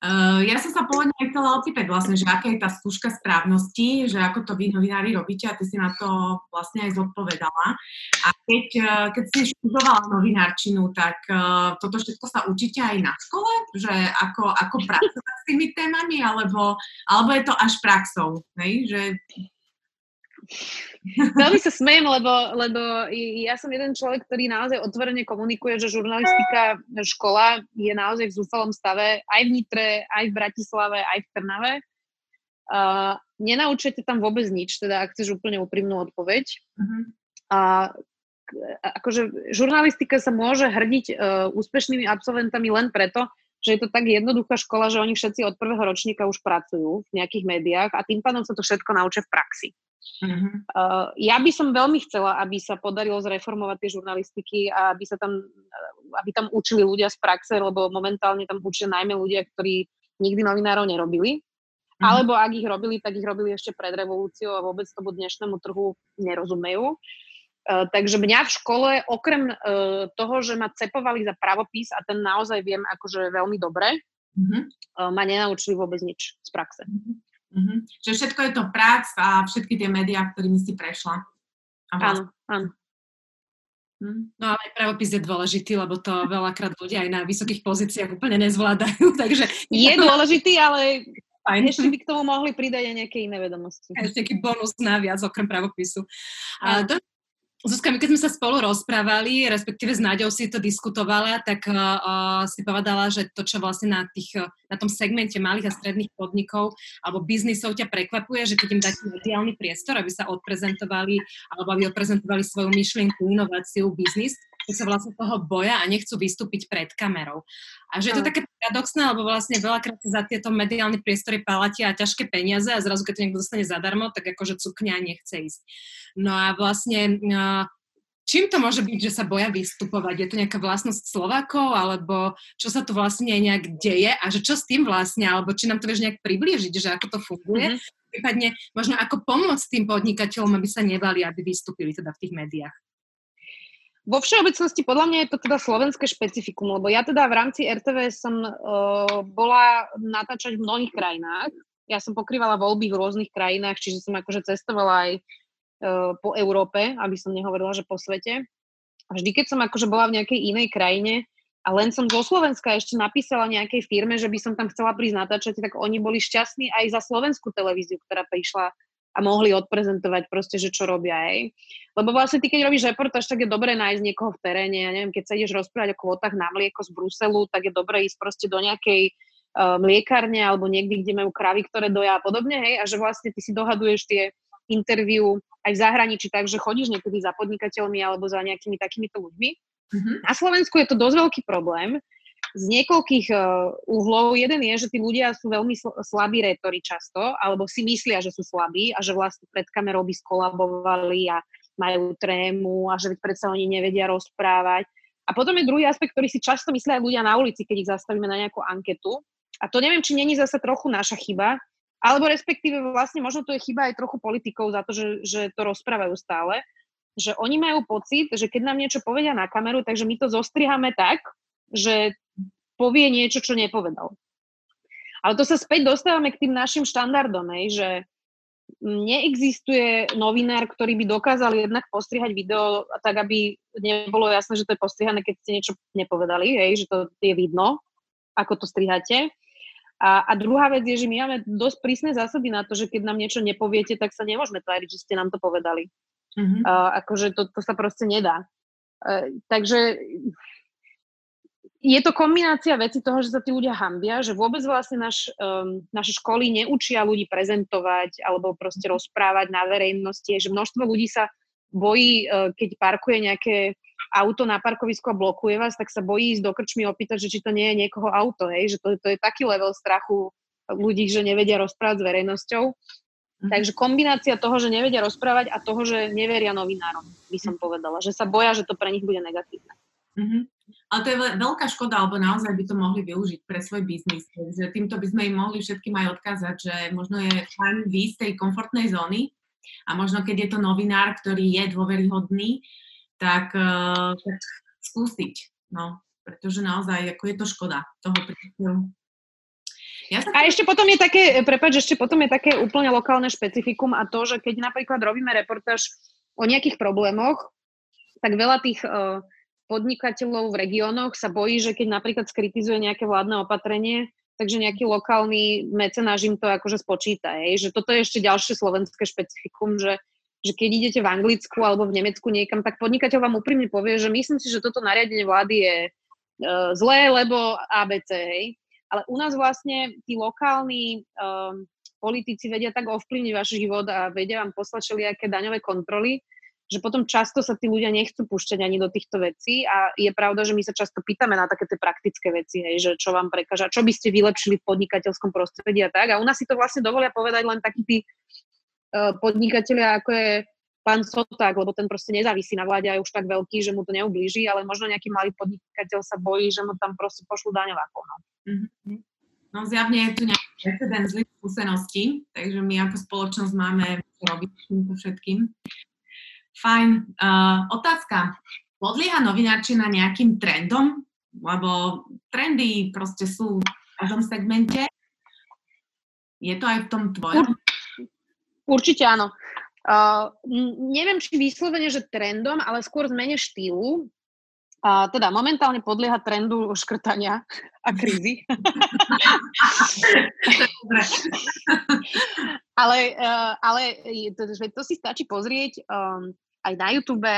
Uh, ja som sa pôvodne aj chcela opýtať vlastne, že aká je tá skúška správnosti, že ako to vy novinári robíte a ty si na to vlastne aj zodpovedala. A keď, uh, keď si študovala novinárčinu, tak uh, toto všetko sa učíte aj na škole? Že ako, ako pracovať s tými témami, alebo, alebo je to až praxou? Hej? Že Veľmi sa smejem, lebo, lebo ja som jeden človek, ktorý naozaj otvorene komunikuje, že žurnalistika škola je naozaj v zúfalom stave aj v Nitre, aj v Bratislave, aj v Trnave. Uh, nenaučujete tam vôbec nič, teda ak chceš úplne úprimnú odpoveď. Uh-huh. A akože žurnalistika sa môže hrdiť uh, úspešnými absolventami len preto, že je to tak jednoduchá škola, že oni všetci od prvého ročníka už pracujú v nejakých médiách a tým pádom sa to všetko naučia v praxi. Uh-huh. Uh, ja by som veľmi chcela, aby sa podarilo zreformovať tie žurnalistiky a aby sa tam, aby tam učili ľudia z praxe, lebo momentálne tam učia najmä ľudia, ktorí nikdy novinárov nerobili. Uh-huh. Alebo ak ich robili, tak ich robili ešte pred revolúciou a vôbec tomu dnešnému trhu nerozumejú. Uh, takže mňa v škole, okrem uh, toho, že ma cepovali za pravopis a ten naozaj viem akože veľmi dobre, uh, ma nenaučili vôbec nič z praxe. Mm-hmm. Čiže všetko je to prax a všetky tie médiá, ktorými si prešla. Áno, áno. Hm. No ale aj pravopis je dôležitý, lebo to veľakrát ľudia aj na vysokých pozíciách úplne nezvládajú, takže... Je dôležitý, ale Fajn. ešte by k tomu mohli pridať aj nejaké iné vedomosti. Ešte nejaký bonus naviac, okrem pravopisu. A, do, Zuzka, my keď sme sa spolu rozprávali, respektíve s Náďou si to diskutovala, tak uh, si povedala, že to, čo vlastne na, tých, na tom segmente malých a stredných podnikov alebo biznisov ťa prekvapuje, že keď im dáte mediálny priestor, aby sa odprezentovali alebo aby odprezentovali svoju myšlienku, inováciu, biznis, sa vlastne toho boja a nechcú vystúpiť pred kamerou. A že je to také paradoxné, lebo vlastne veľakrát sa za tieto mediálne priestory palatia ťažké peniaze a zrazu, keď to niekto dostane zadarmo, tak akože cukňa nechce ísť. No a vlastne čím to môže byť, že sa boja vystupovať? Je to nejaká vlastnosť Slovákov, alebo čo sa tu vlastne nejak deje a že čo s tým vlastne, alebo či nám to vieš nejak priblížiť, že ako to funguje? Mm-hmm. Prípadne možno ako pomôcť tým podnikateľom, aby sa nebali, aby vystúpili teda v tých médiách. Vo všeobecnosti podľa mňa je to teda slovenské špecifikum, lebo ja teda v rámci RTV som uh, bola natáčať v mnohých krajinách. Ja som pokrývala voľby v rôznych krajinách, čiže som akože cestovala aj Eh, po Európe, aby som nehovorila, že po svete. A vždy, keď som akože bola v nejakej inej krajine a len som zo Slovenska ešte napísala nejakej firme, že by som tam chcela prísť natáčať, tak oni boli šťastní aj za slovenskú televíziu, ktorá prišla a mohli odprezentovať proste, že čo robia, aj. Lebo vlastne ty, keď robíš reportáž, tak je dobré nájsť niekoho v teréne. Ja neviem, keď sa ideš rozprávať o kvotách na mlieko z Bruselu, tak je dobré ísť proste do nejakej uh, mliekárne alebo niekde, kde majú kravy, ktoré doja a podobne, hej, a že vlastne ty si dohaduješ tie interviu aj v zahraničí, takže chodíš niekedy za podnikateľmi alebo za nejakými takýmito ľuďmi. Mm-hmm. Na Slovensku je to dosť veľký problém z niekoľkých uh, uhlov. Jeden je, že tí ľudia sú veľmi sl- slabí rétori často, alebo si myslia, že sú slabí a že vlastne pred kamerou by skolabovali a majú trému a že predsa oni nevedia rozprávať. A potom je druhý aspekt, ktorý si často myslia aj ľudia na ulici, keď ich zastavíme na nejakú anketu. A to neviem, či není zase trochu naša chyba, alebo respektíve vlastne možno to je chyba aj trochu politikov za to, že, že to rozprávajú stále, že oni majú pocit, že keď nám niečo povedia na kameru, takže my to zostrihame tak, že povie niečo, čo nepovedal. Ale to sa späť dostávame k tým našim štandardom, že neexistuje novinár, ktorý by dokázal jednak postrihať video tak, aby nebolo jasné, že to je postrihané, keď ste niečo nepovedali, hej, že to je vidno, ako to strihate. A, a druhá vec je, že my máme dosť prísne zásady na to, že keď nám niečo nepoviete, tak sa nemôžeme tváriť, že ste nám to povedali. Mm-hmm. Uh, akože to, to sa proste nedá. Uh, takže je to kombinácia veci toho, že sa tí ľudia hambia, že vôbec vlastne naš, um, naše školy neučia ľudí prezentovať alebo proste rozprávať na verejnosti, že množstvo ľudí sa bojí, uh, keď parkuje nejaké auto na parkovisku a blokuje vás, tak sa bojí ísť do krčmy opýtať, že či to nie je niekoho auto, hej? že to, to je taký level strachu ľudí, že nevedia rozprávať s verejnosťou. Mm-hmm. Takže kombinácia toho, že nevedia rozprávať a toho, že neveria novinárom, by som mhm. povedala. Že sa boja, že to pre nich bude negatívne. Mm-hmm. Ale to je veľká škoda, alebo naozaj by to mohli využiť pre svoj biznis. Takže týmto by sme im mohli všetkým aj odkázať, že možno je fajn výjsť z tej komfortnej zóny A možno keď je to novinár, ktorý je dôveryhodný, tak, uh, tak skúsiť. No, pretože naozaj ako je to škoda toho príbehu. Ja. A ešte potom je také, prepáč, ešte potom je také úplne lokálne špecifikum a to, že keď napríklad robíme reportáž o nejakých problémoch, tak veľa tých uh, podnikateľov v regiónoch sa bojí, že keď napríklad skritizuje nejaké vládne opatrenie, takže nejaký lokálny mecenáš im to akože spočíta. Hej. Že toto je ešte ďalšie slovenské špecifikum, že, že keď idete v Anglicku alebo v Nemecku niekam, tak podnikateľ vám úprimne povie, že myslím si, že toto nariadenie vlády je uh, zlé, lebo ABC. Hej. Ale u nás vlastne tí lokálni um, politici vedia tak ovplyvniť váš život a vedia vám poslať všelijaké daňové kontroly, že potom často sa tí ľudia nechcú púšťať ani do týchto vecí a je pravda, že my sa často pýtame na také tie praktické veci, hej, že čo vám prekáža, čo by ste vylepšili v podnikateľskom prostredí a tak. A u nás si to vlastne dovolia povedať len takí tí uh, podnikatelia, ako je pán Soták, lebo ten proste nezávisí na vláde a je už tak veľký, že mu to neublíži, ale možno nejaký malý podnikateľ sa bojí, že mu tam proste pošlu daňovákov. No. Mm-hmm. No zjavne je tu nejaký precedent zlých skúseností, takže my ako spoločnosť máme robiť týmto všetkým. Fajn. Uh, otázka. Podlieha novinárčina nejakým trendom? Lebo trendy proste sú v každom segmente. Je to aj v tom tvojom? Určite áno. Uh, neviem, či vyslovene, že trendom, ale skôr zmene štýlu. Uh, teda momentálne podlieha trendu škrtania a krízy. ale, uh, ale to, to si stačí pozrieť. Um, aj na YouTube,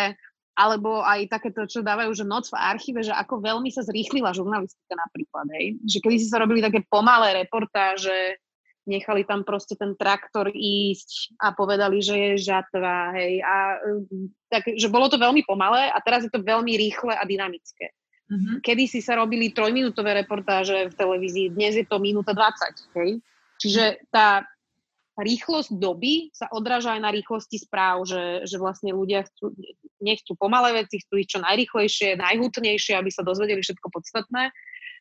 alebo aj takéto, čo dávajú, že noc v archíve, že ako veľmi sa zrýchlila žurnalistika napríklad, hej. Že kedy si sa robili také pomalé reportáže, nechali tam proste ten traktor ísť a povedali, že je žatva, hej. A tak, že bolo to veľmi pomalé a teraz je to veľmi rýchle a dynamické. Mm-hmm. Kedy si sa robili trojminútové reportáže v televízii, dnes je to minúta 20, hej. Čiže tá rýchlosť doby sa odráža aj na rýchlosti správ, že, že vlastne ľudia chcú, nechcú pomalé veci, chcú ich čo najrýchlejšie, najhutnejšie, aby sa dozvedeli všetko podstatné.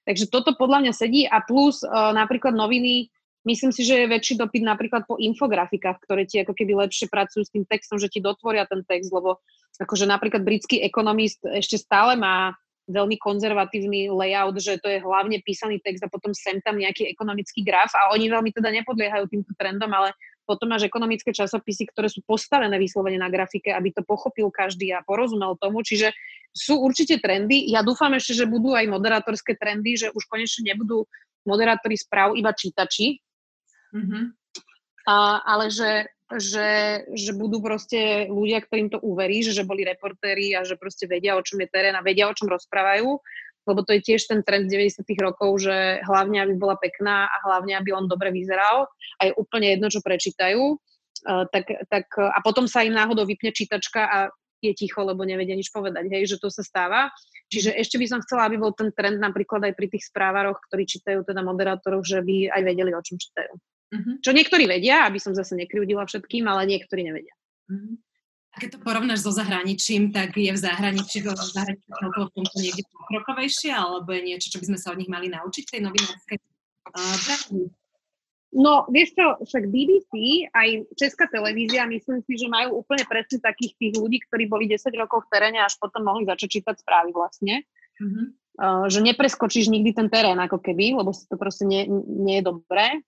Takže toto podľa mňa sedí a plus uh, napríklad noviny, myslím si, že je väčší dopyt napríklad po infografikách, ktoré ti ako keby lepšie pracujú s tým textom, že ti dotvoria ten text, lebo akože napríklad britský ekonomist ešte stále má veľmi konzervatívny layout, že to je hlavne písaný text a potom sem tam nejaký ekonomický graf a oni veľmi teda nepodliehajú týmto trendom, ale potom máš ekonomické časopisy, ktoré sú postavené vyslovene na grafike, aby to pochopil každý a porozumel tomu. Čiže sú určite trendy. Ja dúfam ešte, že budú aj moderátorské trendy, že už konečne nebudú moderátori správ iba čítači, mm-hmm. a, ale že že, že budú proste ľudia, ktorým to uverí, že, že boli reportéri a že proste vedia, o čom je terén a vedia, o čom rozprávajú, lebo to je tiež ten trend 90. rokov, že hlavne, aby bola pekná a hlavne, aby on dobre vyzeral a je úplne jedno, čo prečítajú. Uh, tak, tak, a potom sa im náhodou vypne čítačka a je ticho, lebo nevedia nič povedať, hej, že to sa stáva. Čiže ešte by som chcela, aby bol ten trend napríklad aj pri tých správaroch, ktorí čítajú teda moderátorov, že by aj vedeli, o čom čítajú. Uh-huh. Čo niektorí vedia, aby som zase nekryvdila všetkým, ale niektorí nevedia. Uh-huh. A keď to porovnáš so zahraničím, tak je v zahraničí, v zahraničí v tomto niekde pokrokovejšie, alebo je niečo, čo by sme sa od nich mali naučiť tej novinárskej uh, No, vieš čo, však BBC, aj Česká televízia, myslím si, že majú úplne presne takých tých ľudí, ktorí boli 10 rokov v teréne, až potom mohli začať čítať správy vlastne. Uh-huh. Uh, že nepreskočíš nikdy ten terén ako keby, lebo si to proste nie, nie je dobré.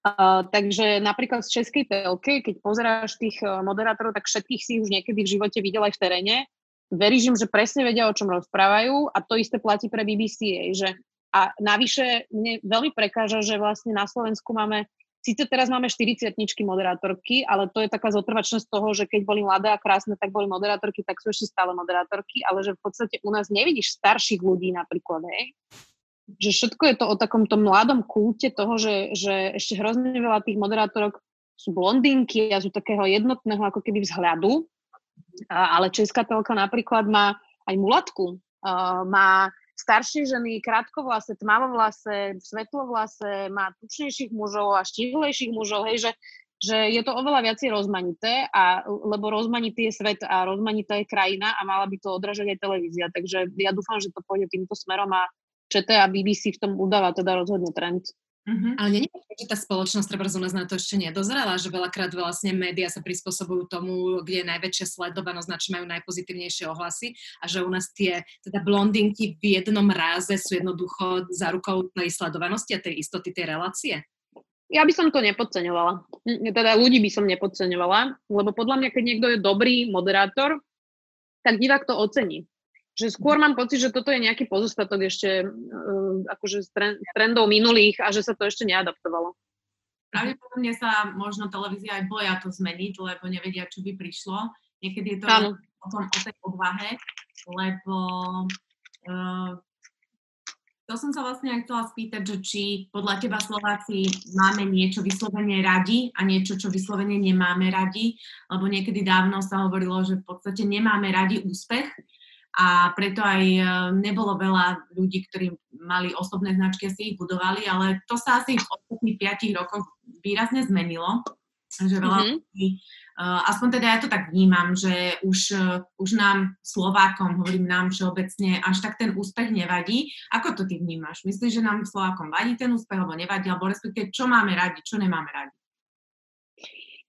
Uh, takže napríklad z Českej telky, keď pozeráš tých uh, moderátorov, tak všetkých si už niekedy v živote videl aj v teréne. Verím, že presne vedia, o čom rozprávajú a to isté platí pre BBC. Že, a navyše mne veľmi prekáža, že vlastne na Slovensku máme, síce teraz máme 40 moderátorky, ale to je taká zotrvačnosť toho, že keď boli mladé a krásne, tak boli moderátorky, tak sú ešte stále moderátorky, ale že v podstate u nás nevidíš starších ľudí napríklad, hej že všetko je to o takomto mladom kulte toho, že, že ešte hrozne veľa tých moderátorok sú blondinky a sú takého jednotného ako keby vzhľadu, a, ale Česká telka napríklad má aj mulatku, a, má staršie ženy, krátkovlase, tmavovlase, svetlovlase, má tučnejších mužov a štihlejších mužov, hej, že, že je to oveľa viacej rozmanité, a, lebo rozmanitý je svet a rozmanitá je krajina a mala by to odražať aj televízia. Takže ja dúfam, že to pôjde týmto smerom a ČT a BBC v tom udáva teda rozhodne trend. Mm-hmm. Ale nie je že tá spoločnosť treba u nás na to ešte nedozrela, že veľakrát vlastne médiá sa prispôsobujú tomu, kde je najväčšia sledovanosť, na čo majú najpozitívnejšie ohlasy a že u nás tie teda blondinky v jednom ráze sú jednoducho za rukou tej sledovanosti a tej istoty tej relácie? Ja by som to nepodceňovala. Teda ľudí by som nepodceňovala, lebo podľa mňa, keď niekto je dobrý moderátor, tak divák to ocení že skôr mám pocit, že toto je nejaký pozostatok ešte uh, akože z trendov minulých a že sa to ešte neadaptovalo. Pravdepodobne sa možno televízia aj boja to zmeniť, lebo nevedia, čo by prišlo. Niekedy je to ano. o, tom, o tej odvahe, lebo uh, to som sa vlastne aj chcela spýtať, že či podľa teba Slováci máme niečo vyslovene radi a niečo, čo vyslovene nemáme radi, lebo niekedy dávno sa hovorilo, že v podstate nemáme radi úspech, a preto aj e, nebolo veľa ľudí, ktorí mali osobné značky a si ich budovali, ale to sa asi v ostatných 5 rokoch výrazne zmenilo. Že veľa mm-hmm. ľudí, uh, aspoň teda ja to tak vnímam, že už, uh, už nám Slovákom, hovorím nám všeobecne, až tak ten úspech nevadí. Ako to ty vnímaš? Myslíš, že nám Slovákom vadí ten úspech, alebo nevadí, alebo respektíve čo máme radi, čo nemáme radi?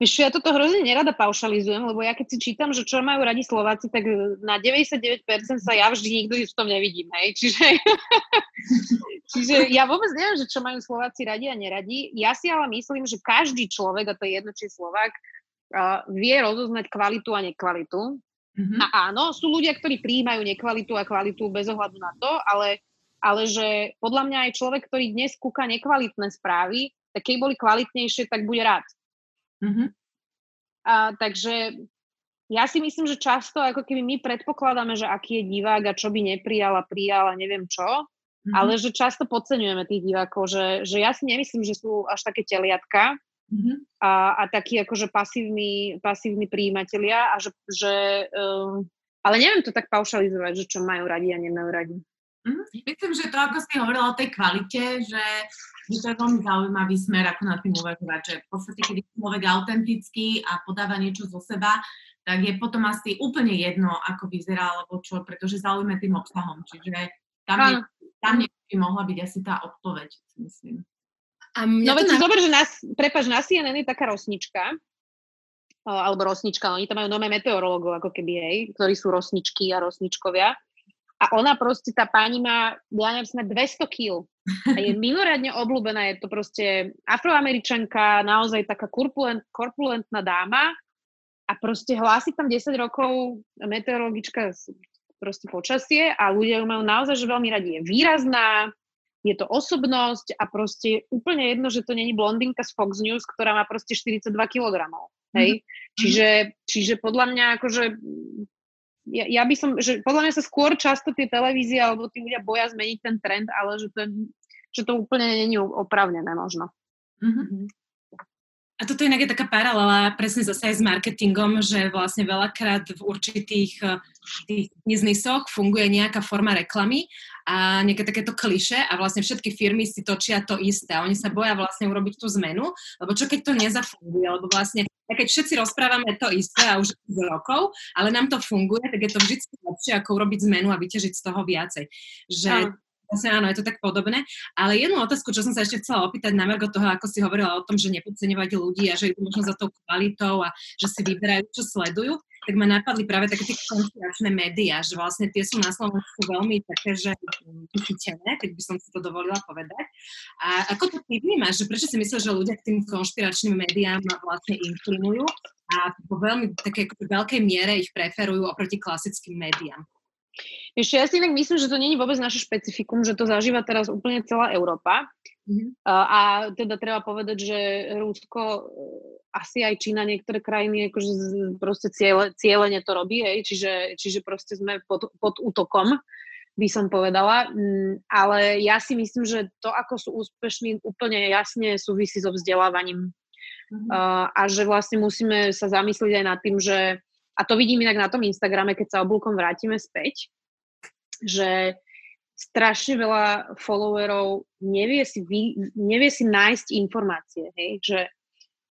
Víš, ja toto hrozne nerada paušalizujem, lebo ja keď si čítam, že čo majú radi Slováci, tak na 99% sa ja vždy nikto v tom nevidím, hej. Čiže, čiže ja vôbec neviem, že čo majú Slováci radi a neradi. Ja si ale myslím, že každý človek, a to je jedno, či Slovák, uh, vie rozoznať kvalitu a nekvalitu. Mm-hmm. A áno, sú ľudia, ktorí prijímajú nekvalitu a kvalitu bez ohľadu na to, ale, ale že podľa mňa aj človek, ktorý dnes kúka nekvalitné správy, tak keď boli kvalitnejšie, tak bude rád. Mm-hmm. A, takže ja si myslím, že často ako keby my predpokladáme, že aký je divák a čo by neprijal a prijal a neviem čo, mm-hmm. ale že často podceňujeme tých divákov, že, že ja si nemyslím, že sú až také teliatka mm-hmm. a, a takí akože pasívni, pasívni príjimatelia a že, že um, ale neviem to tak paušalizovať, že čo majú radi a nemajú radi. Mm-hmm. Myslím, že to, ako si hovorila o tej kvalite, že že to je veľmi zaujímavý smer, ako na tým uvažovať, že v podstate, keď je človek autentický a podáva niečo zo seba, tak je potom asi úplne jedno, ako vyzerá, alebo čo, pretože zaujíme tým obsahom. Čiže tam, nie, tam nie by mohla byť asi tá odpoveď, myslím. A no veď na... zober, že nás, prepáč, na CNN je taká rosnička, alebo rosnička, oni tam majú nové meteorológov, ako keby, hej, ktorí sú rosničky a rosničkovia. A ona proste, tá pani má, ja neviem, sme 200 kg. A je mimoriadne obľúbená, je to proste afroameričanka, naozaj taká korpulent, korpulentná dáma a proste hlási tam 10 rokov meteorologička proste počasie a ľudia ju majú naozaj že veľmi radi. Je výrazná, je to osobnosť a proste úplne jedno, že to není blondinka z Fox News, ktorá má proste 42 kg. Hej? Mm-hmm. Čiže, čiže podľa mňa akože ja, ja by som, že podľa mňa sa skôr často tie televízie alebo tí ľudia boja zmeniť ten trend, ale že to, že to úplne není opravnené možno. Mm-hmm. A toto inak je taká paralela presne zase aj s marketingom, že vlastne veľakrát v určitých eh, tých biznisoch funguje nejaká forma reklamy a nejaké takéto kliše a vlastne všetky firmy si točia to isté oni sa boja vlastne urobiť tú zmenu, lebo čo keď to nezafunguje, lebo vlastne keď všetci rozprávame to isté a už rokov, ale nám to funguje, tak je to vždy lepšie, ako urobiť zmenu a vyťažiť z toho viacej. Že Vlastne áno, je to tak podobné. Ale jednu otázku, čo som sa ešte chcela opýtať na Margo toho, ako si hovorila o tom, že nepodceňovať ľudí a že idú možno za tou kvalitou a že si vyberajú, čo sledujú, tak ma napadli práve také tie konspiračné médiá, že vlastne tie sú na Slovensku veľmi také, že vychytené, keď by som si to dovolila povedať. A ako to ty vnímaš, že prečo si myslíš, že ľudia k tým konšpiračným médiám vlastne inklinujú a po veľmi také veľkej miere ich preferujú oproti klasickým médiám? Ešte ja si inak myslím, že to není vôbec naše špecifikum, že to zažíva teraz úplne celá Európa. Mm-hmm. A, teda treba povedať, že Rúsko, e, asi aj Čína, niektoré krajiny akože proste ciele, cieľene to robí, hej, čiže, čiže proste sme pod, pod útokom, by som povedala. Mm, ale ja si myslím, že to, ako sú úspešní, úplne jasne súvisí so vzdelávaním. Mm-hmm. A, a že vlastne musíme sa zamyslieť aj nad tým, že a to vidím inak na tom Instagrame, keď sa oblúkom vrátime späť, že strašne veľa followerov nevie si, vy, nevie si nájsť informácie, hej? Že,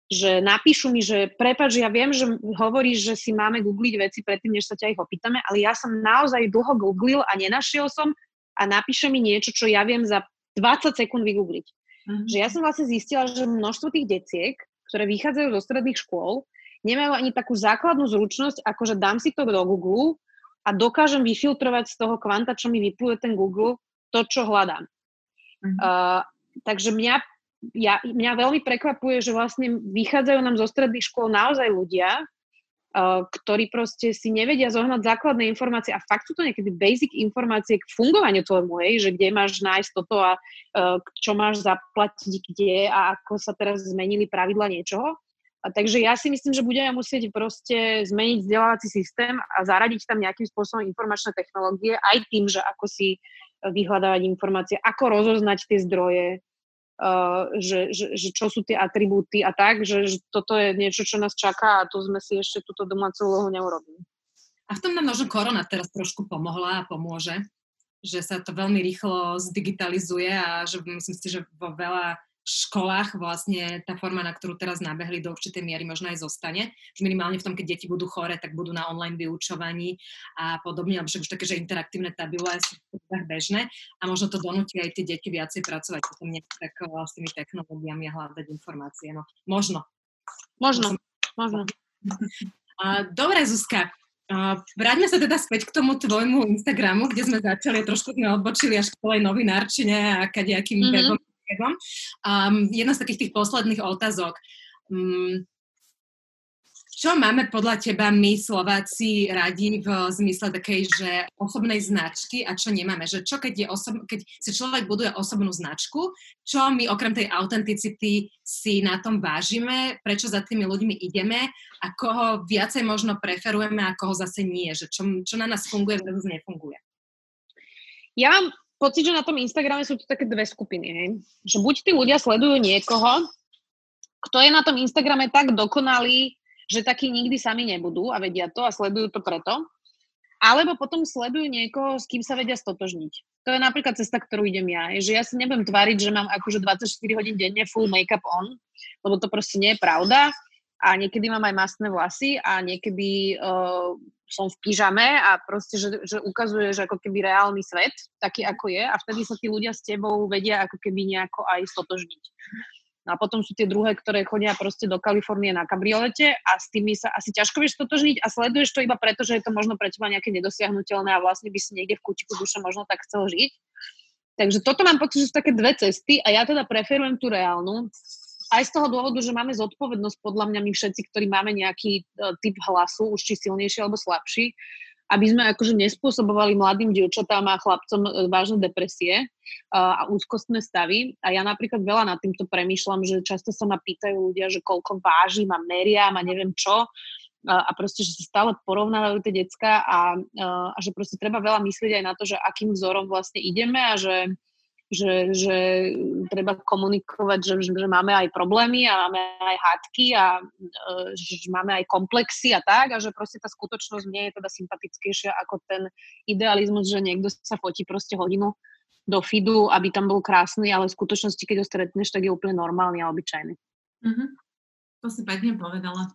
že napíšu mi, že prepač, ja viem, že hovoríš, že si máme googliť veci predtým, než sa ťa ich opýtame, ale ja som naozaj dlho googlil a nenašiel som a napíše mi niečo, čo ja viem za 20 sekúnd vygoogliť. Mm-hmm. Že ja som vlastne zistila, že množstvo tých deciek, ktoré vychádzajú zo stredných škôl, nemajú ani takú základnú zručnosť, ako že dám si to do Google a dokážem vyfiltrovať z toho kvanta, čo mi vypluje ten Google, to, čo hľadám. Mm-hmm. Uh, takže mňa, ja, mňa veľmi prekvapuje, že vlastne vychádzajú nám zo stredných škôl naozaj ľudia, uh, ktorí proste si nevedia zohnať základné informácie a fakt sú to niekedy basic informácie k fungovaniu tvojmu, hej, že kde máš nájsť toto a uh, čo máš zaplatiť kde a ako sa teraz zmenili pravidla niečoho. A takže ja si myslím, že budeme musieť proste zmeniť vzdelávací systém a zaradiť tam nejakým spôsobom informačné technológie, aj tým, že ako si vyhľadávať informácie, ako rozoznať tie zdroje, uh, že, že, že čo sú tie atribúty a tak, že, že toto je niečo, čo nás čaká a tu sme si ešte túto domácu úlohu neurobili. A v tom nám možno korona teraz trošku pomohla a pomôže, že sa to veľmi rýchlo zdigitalizuje a že myslím si, že vo veľa školách vlastne tá forma, na ktorú teraz nabehli do určitej miery možno aj zostane. Že minimálne v tom, keď deti budú chore, tak budú na online vyučovaní a podobne, alebo už také, že interaktívne tabule sú bežné a možno to donúti aj tie deti viacej pracovať potom tak s tými technológiami a hľadať informácie. No, možno. Možno, možno. Dobre, Zuzka, vráťme sa teda späť k tomu tvojmu Instagramu, kde sme začali, trošku sme odbočili až k tej novinárčine a kadejakým mm-hmm. webom Um, jedna z takých tých posledných otázok. Um, čo máme podľa teba my Slováci radi v zmysle takej, že osobnej značky a čo nemáme? Že čo keď, je osob, keď si človek buduje osobnú značku, čo my okrem tej autenticity si na tom vážime, prečo za tými ľuďmi ideme a koho viacej možno preferujeme a koho zase nie, že čo, čo na nás funguje, versus nefunguje? Ja mám pocit, že na tom Instagrame sú to také dve skupiny. Hej? Že buď tí ľudia sledujú niekoho, kto je na tom Instagrame tak dokonalý, že takí nikdy sami nebudú a vedia to a sledujú to preto, alebo potom sledujú niekoho, s kým sa vedia stotožniť. To je napríklad cesta, ktorú idem ja. Je, že ja si nebudem tváriť, že mám akože 24 hodín denne full make-up on, lebo to proste nie je pravda. A niekedy mám aj masné vlasy a niekedy uh, som v pyžame a proste, že, že ukazuje, že ako keby reálny svet, taký ako je a vtedy sa tí ľudia s tebou vedia ako keby nejako aj stotožniť. No a potom sú tie druhé, ktoré chodia proste do Kalifornie na kabriolete a s tými sa asi ťažko vieš stotožniť a sleduješ to iba preto, že je to možno pre teba nejaké nedosiahnutelné a vlastne by si niekde v kútiku duše možno tak chcel žiť. Takže toto mám pocit, že sú také dve cesty a ja teda preferujem tú reálnu, aj z toho dôvodu, že máme zodpovednosť podľa mňa my všetci, ktorí máme nejaký uh, typ hlasu, už či silnejší alebo slabší, aby sme akože nespôsobovali mladým dievčatám a chlapcom uh, vážne depresie uh, a úzkostné stavy. A ja napríklad veľa nad týmto premýšľam, že často sa ma pýtajú ľudia, že koľko vážim a meriam a neviem čo a proste, že sa stále porovnávajú tie decka a, a že proste treba veľa myslieť aj na to, že akým vzorom vlastne ideme a že že, že treba komunikovať, že, že máme aj problémy a máme aj hádky a e, že máme aj komplexy a tak a že proste tá skutočnosť nie je teda sympatickejšia ako ten idealizmus, že niekto sa fotí proste hodinu do feedu, aby tam bol krásny, ale v skutočnosti, keď ho stretneš, tak je úplne normálny a obyčajný. Mm-hmm. To si pekne povedala.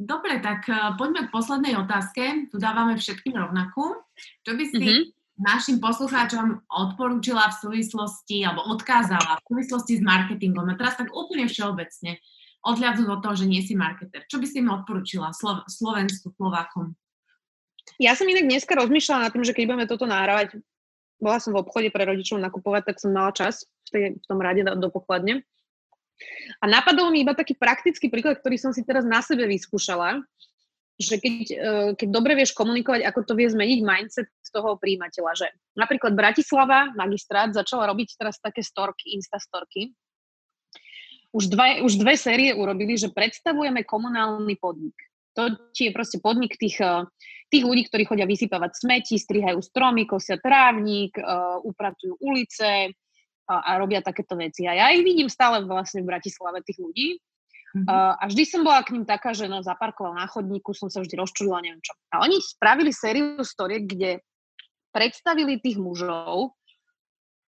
Dobre, tak uh, poďme k poslednej otázke. Tu dávame všetkým rovnakú. Čo by si mm-hmm našim poslucháčom odporúčila v súvislosti, alebo odkázala v súvislosti s marketingom. A teraz tak úplne všeobecne, odhľadnúť od toho, že nie si marketer. Čo by si mi odporúčila Slo- Slovensku, Slovákom? Ja som inak dneska rozmýšľala nad tým, že keď budeme toto nahrávať, bola som v obchode pre rodičov nakupovať, tak som mala čas v, tej, v tom rade do, do pokladne. A napadol mi iba taký praktický príklad, ktorý som si teraz na sebe vyskúšala, že keď, e, keď dobre vieš komunikovať, ako to vie zmeniť mindset toho príjimateľa, že napríklad Bratislava, magistrát, začala robiť teraz také storky, instastorky. Už, dva, už dve série urobili, že predstavujeme komunálny podnik. To je proste podnik tých, e, tých ľudí, ktorí chodia vysypávať smeti, strihajú stromy, kosia trávnik, uh, upratujú ulice a, a robia takéto veci. A ja ich vidím stále vlastne v Bratislave, tých ľudí. Uh, a vždy som bola k ním taká, že no, zaparkoval na chodníku, som sa vždy rozčulila, neviem čo. A oni spravili sériu storiek, kde predstavili tých mužov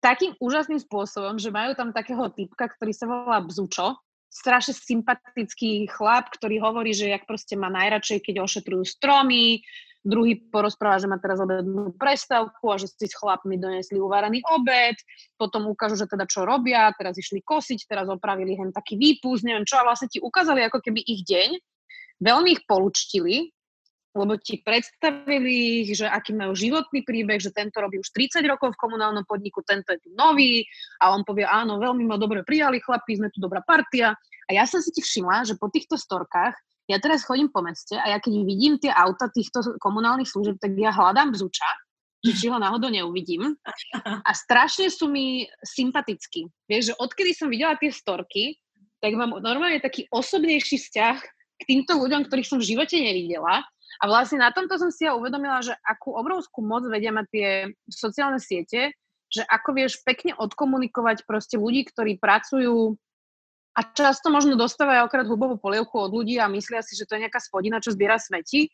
takým úžasným spôsobom, že majú tam takého typka, ktorý sa volá Bzučo strašne sympatický chlap, ktorý hovorí, že jak proste má najradšej, keď ošetrujú stromy, druhý porozpráva, že má teraz obednú prestávku a že si s chlapmi donesli uvarený obed, potom ukážu, že teda čo robia, teraz išli kosiť, teraz opravili hen taký výpust, neviem čo, a vlastne ti ukázali ako keby ich deň, veľmi ich polučtili, lebo ti predstavili ich, že aký majú životný príbeh, že tento robí už 30 rokov v komunálnom podniku, tento je tu nový. A on povie, áno, veľmi ma dobre prijali chlapi, sme tu dobrá partia. A ja som si ti všimla, že po týchto storkách ja teraz chodím po meste a ja keď vidím tie auta týchto komunálnych služieb, tak ja hľadám bzuča, či ho náhodou neuvidím. A strašne sú mi sympatickí. Vieš, že odkedy som videla tie storky, tak mám normálne taký osobnejší vzťah k týmto ľuďom, ktorých som v živote nevidela. A vlastne na tomto som si ja uvedomila, že akú obrovskú moc vedia mať tie sociálne siete, že ako vieš pekne odkomunikovať proste ľudí, ktorí pracujú a často možno dostávajú okrát hubovú polievku od ľudí a myslia si, že to je nejaká spodina, čo zbiera smeti.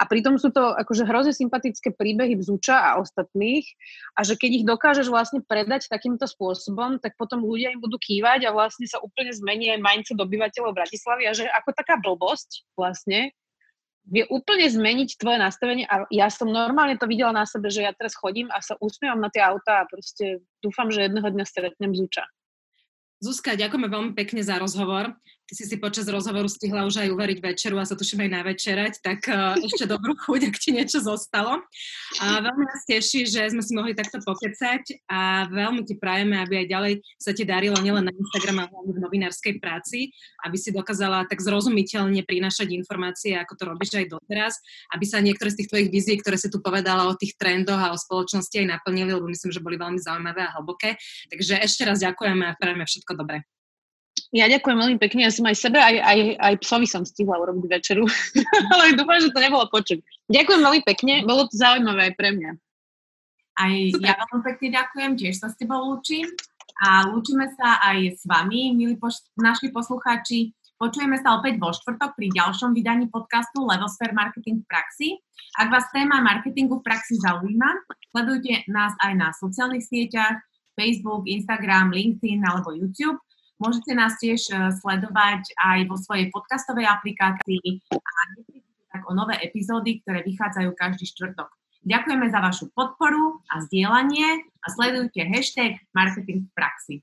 A pritom sú to akože hrozne sympatické príbehy Bzuča a ostatných a že keď ich dokážeš vlastne predať takýmto spôsobom, tak potom ľudia im budú kývať a vlastne sa úplne zmení aj mindset obyvateľov Bratislavy a že ako taká blbosť vlastne vie úplne zmeniť tvoje nastavenie a ja som normálne to videla na sebe, že ja teraz chodím a sa usmievam na tie autá a proste dúfam, že jedného dňa stretnem Bzuča. Zuzka, ďakujeme veľmi pekne za rozhovor. Ty si si počas rozhovoru stihla už aj uveriť večeru a sa tuším aj navečerať, tak uh, ešte dobrú chuť, ak ti niečo zostalo. A veľmi nás teší, že sme si mohli takto pokecať a veľmi ti prajeme, aby aj ďalej sa ti darilo nielen na Instagram, ale aj v novinárskej práci, aby si dokázala tak zrozumiteľne prinášať informácie, ako to robíš aj doteraz, aby sa niektoré z tých tvojich vízií, ktoré si tu povedala o tých trendoch a o spoločnosti aj naplnili, lebo myslím, že boli veľmi zaujímavé a hlboké. Takže ešte raz ďakujeme a prajeme všetko dobré. Ja ďakujem veľmi pekne, ja som aj sebe, aj, aj, aj psovi som stihla urobiť večeru, ale dúfam, že to nebolo počuť. Ďakujem veľmi pekne, bolo to zaujímavé aj pre mňa. Aj ja veľmi pekne ďakujem, tiež sa s tebou lúčim a lúčime sa aj s vami, milí poš- naši poslucháči. Počujeme sa opäť vo štvrtok pri ďalšom vydaní podcastu Levosphere Marketing v praxi. Ak vás téma marketingu v praxi zaujíma, sledujte nás aj na sociálnych sieťach, Facebook, Instagram, LinkedIn alebo YouTube Môžete nás tiež e, sledovať aj vo svojej podcastovej aplikácii a tak o nové epizódy, ktoré vychádzajú každý štvrtok. Ďakujeme za vašu podporu a zdieľanie a sledujte hashtag marketing v praxi.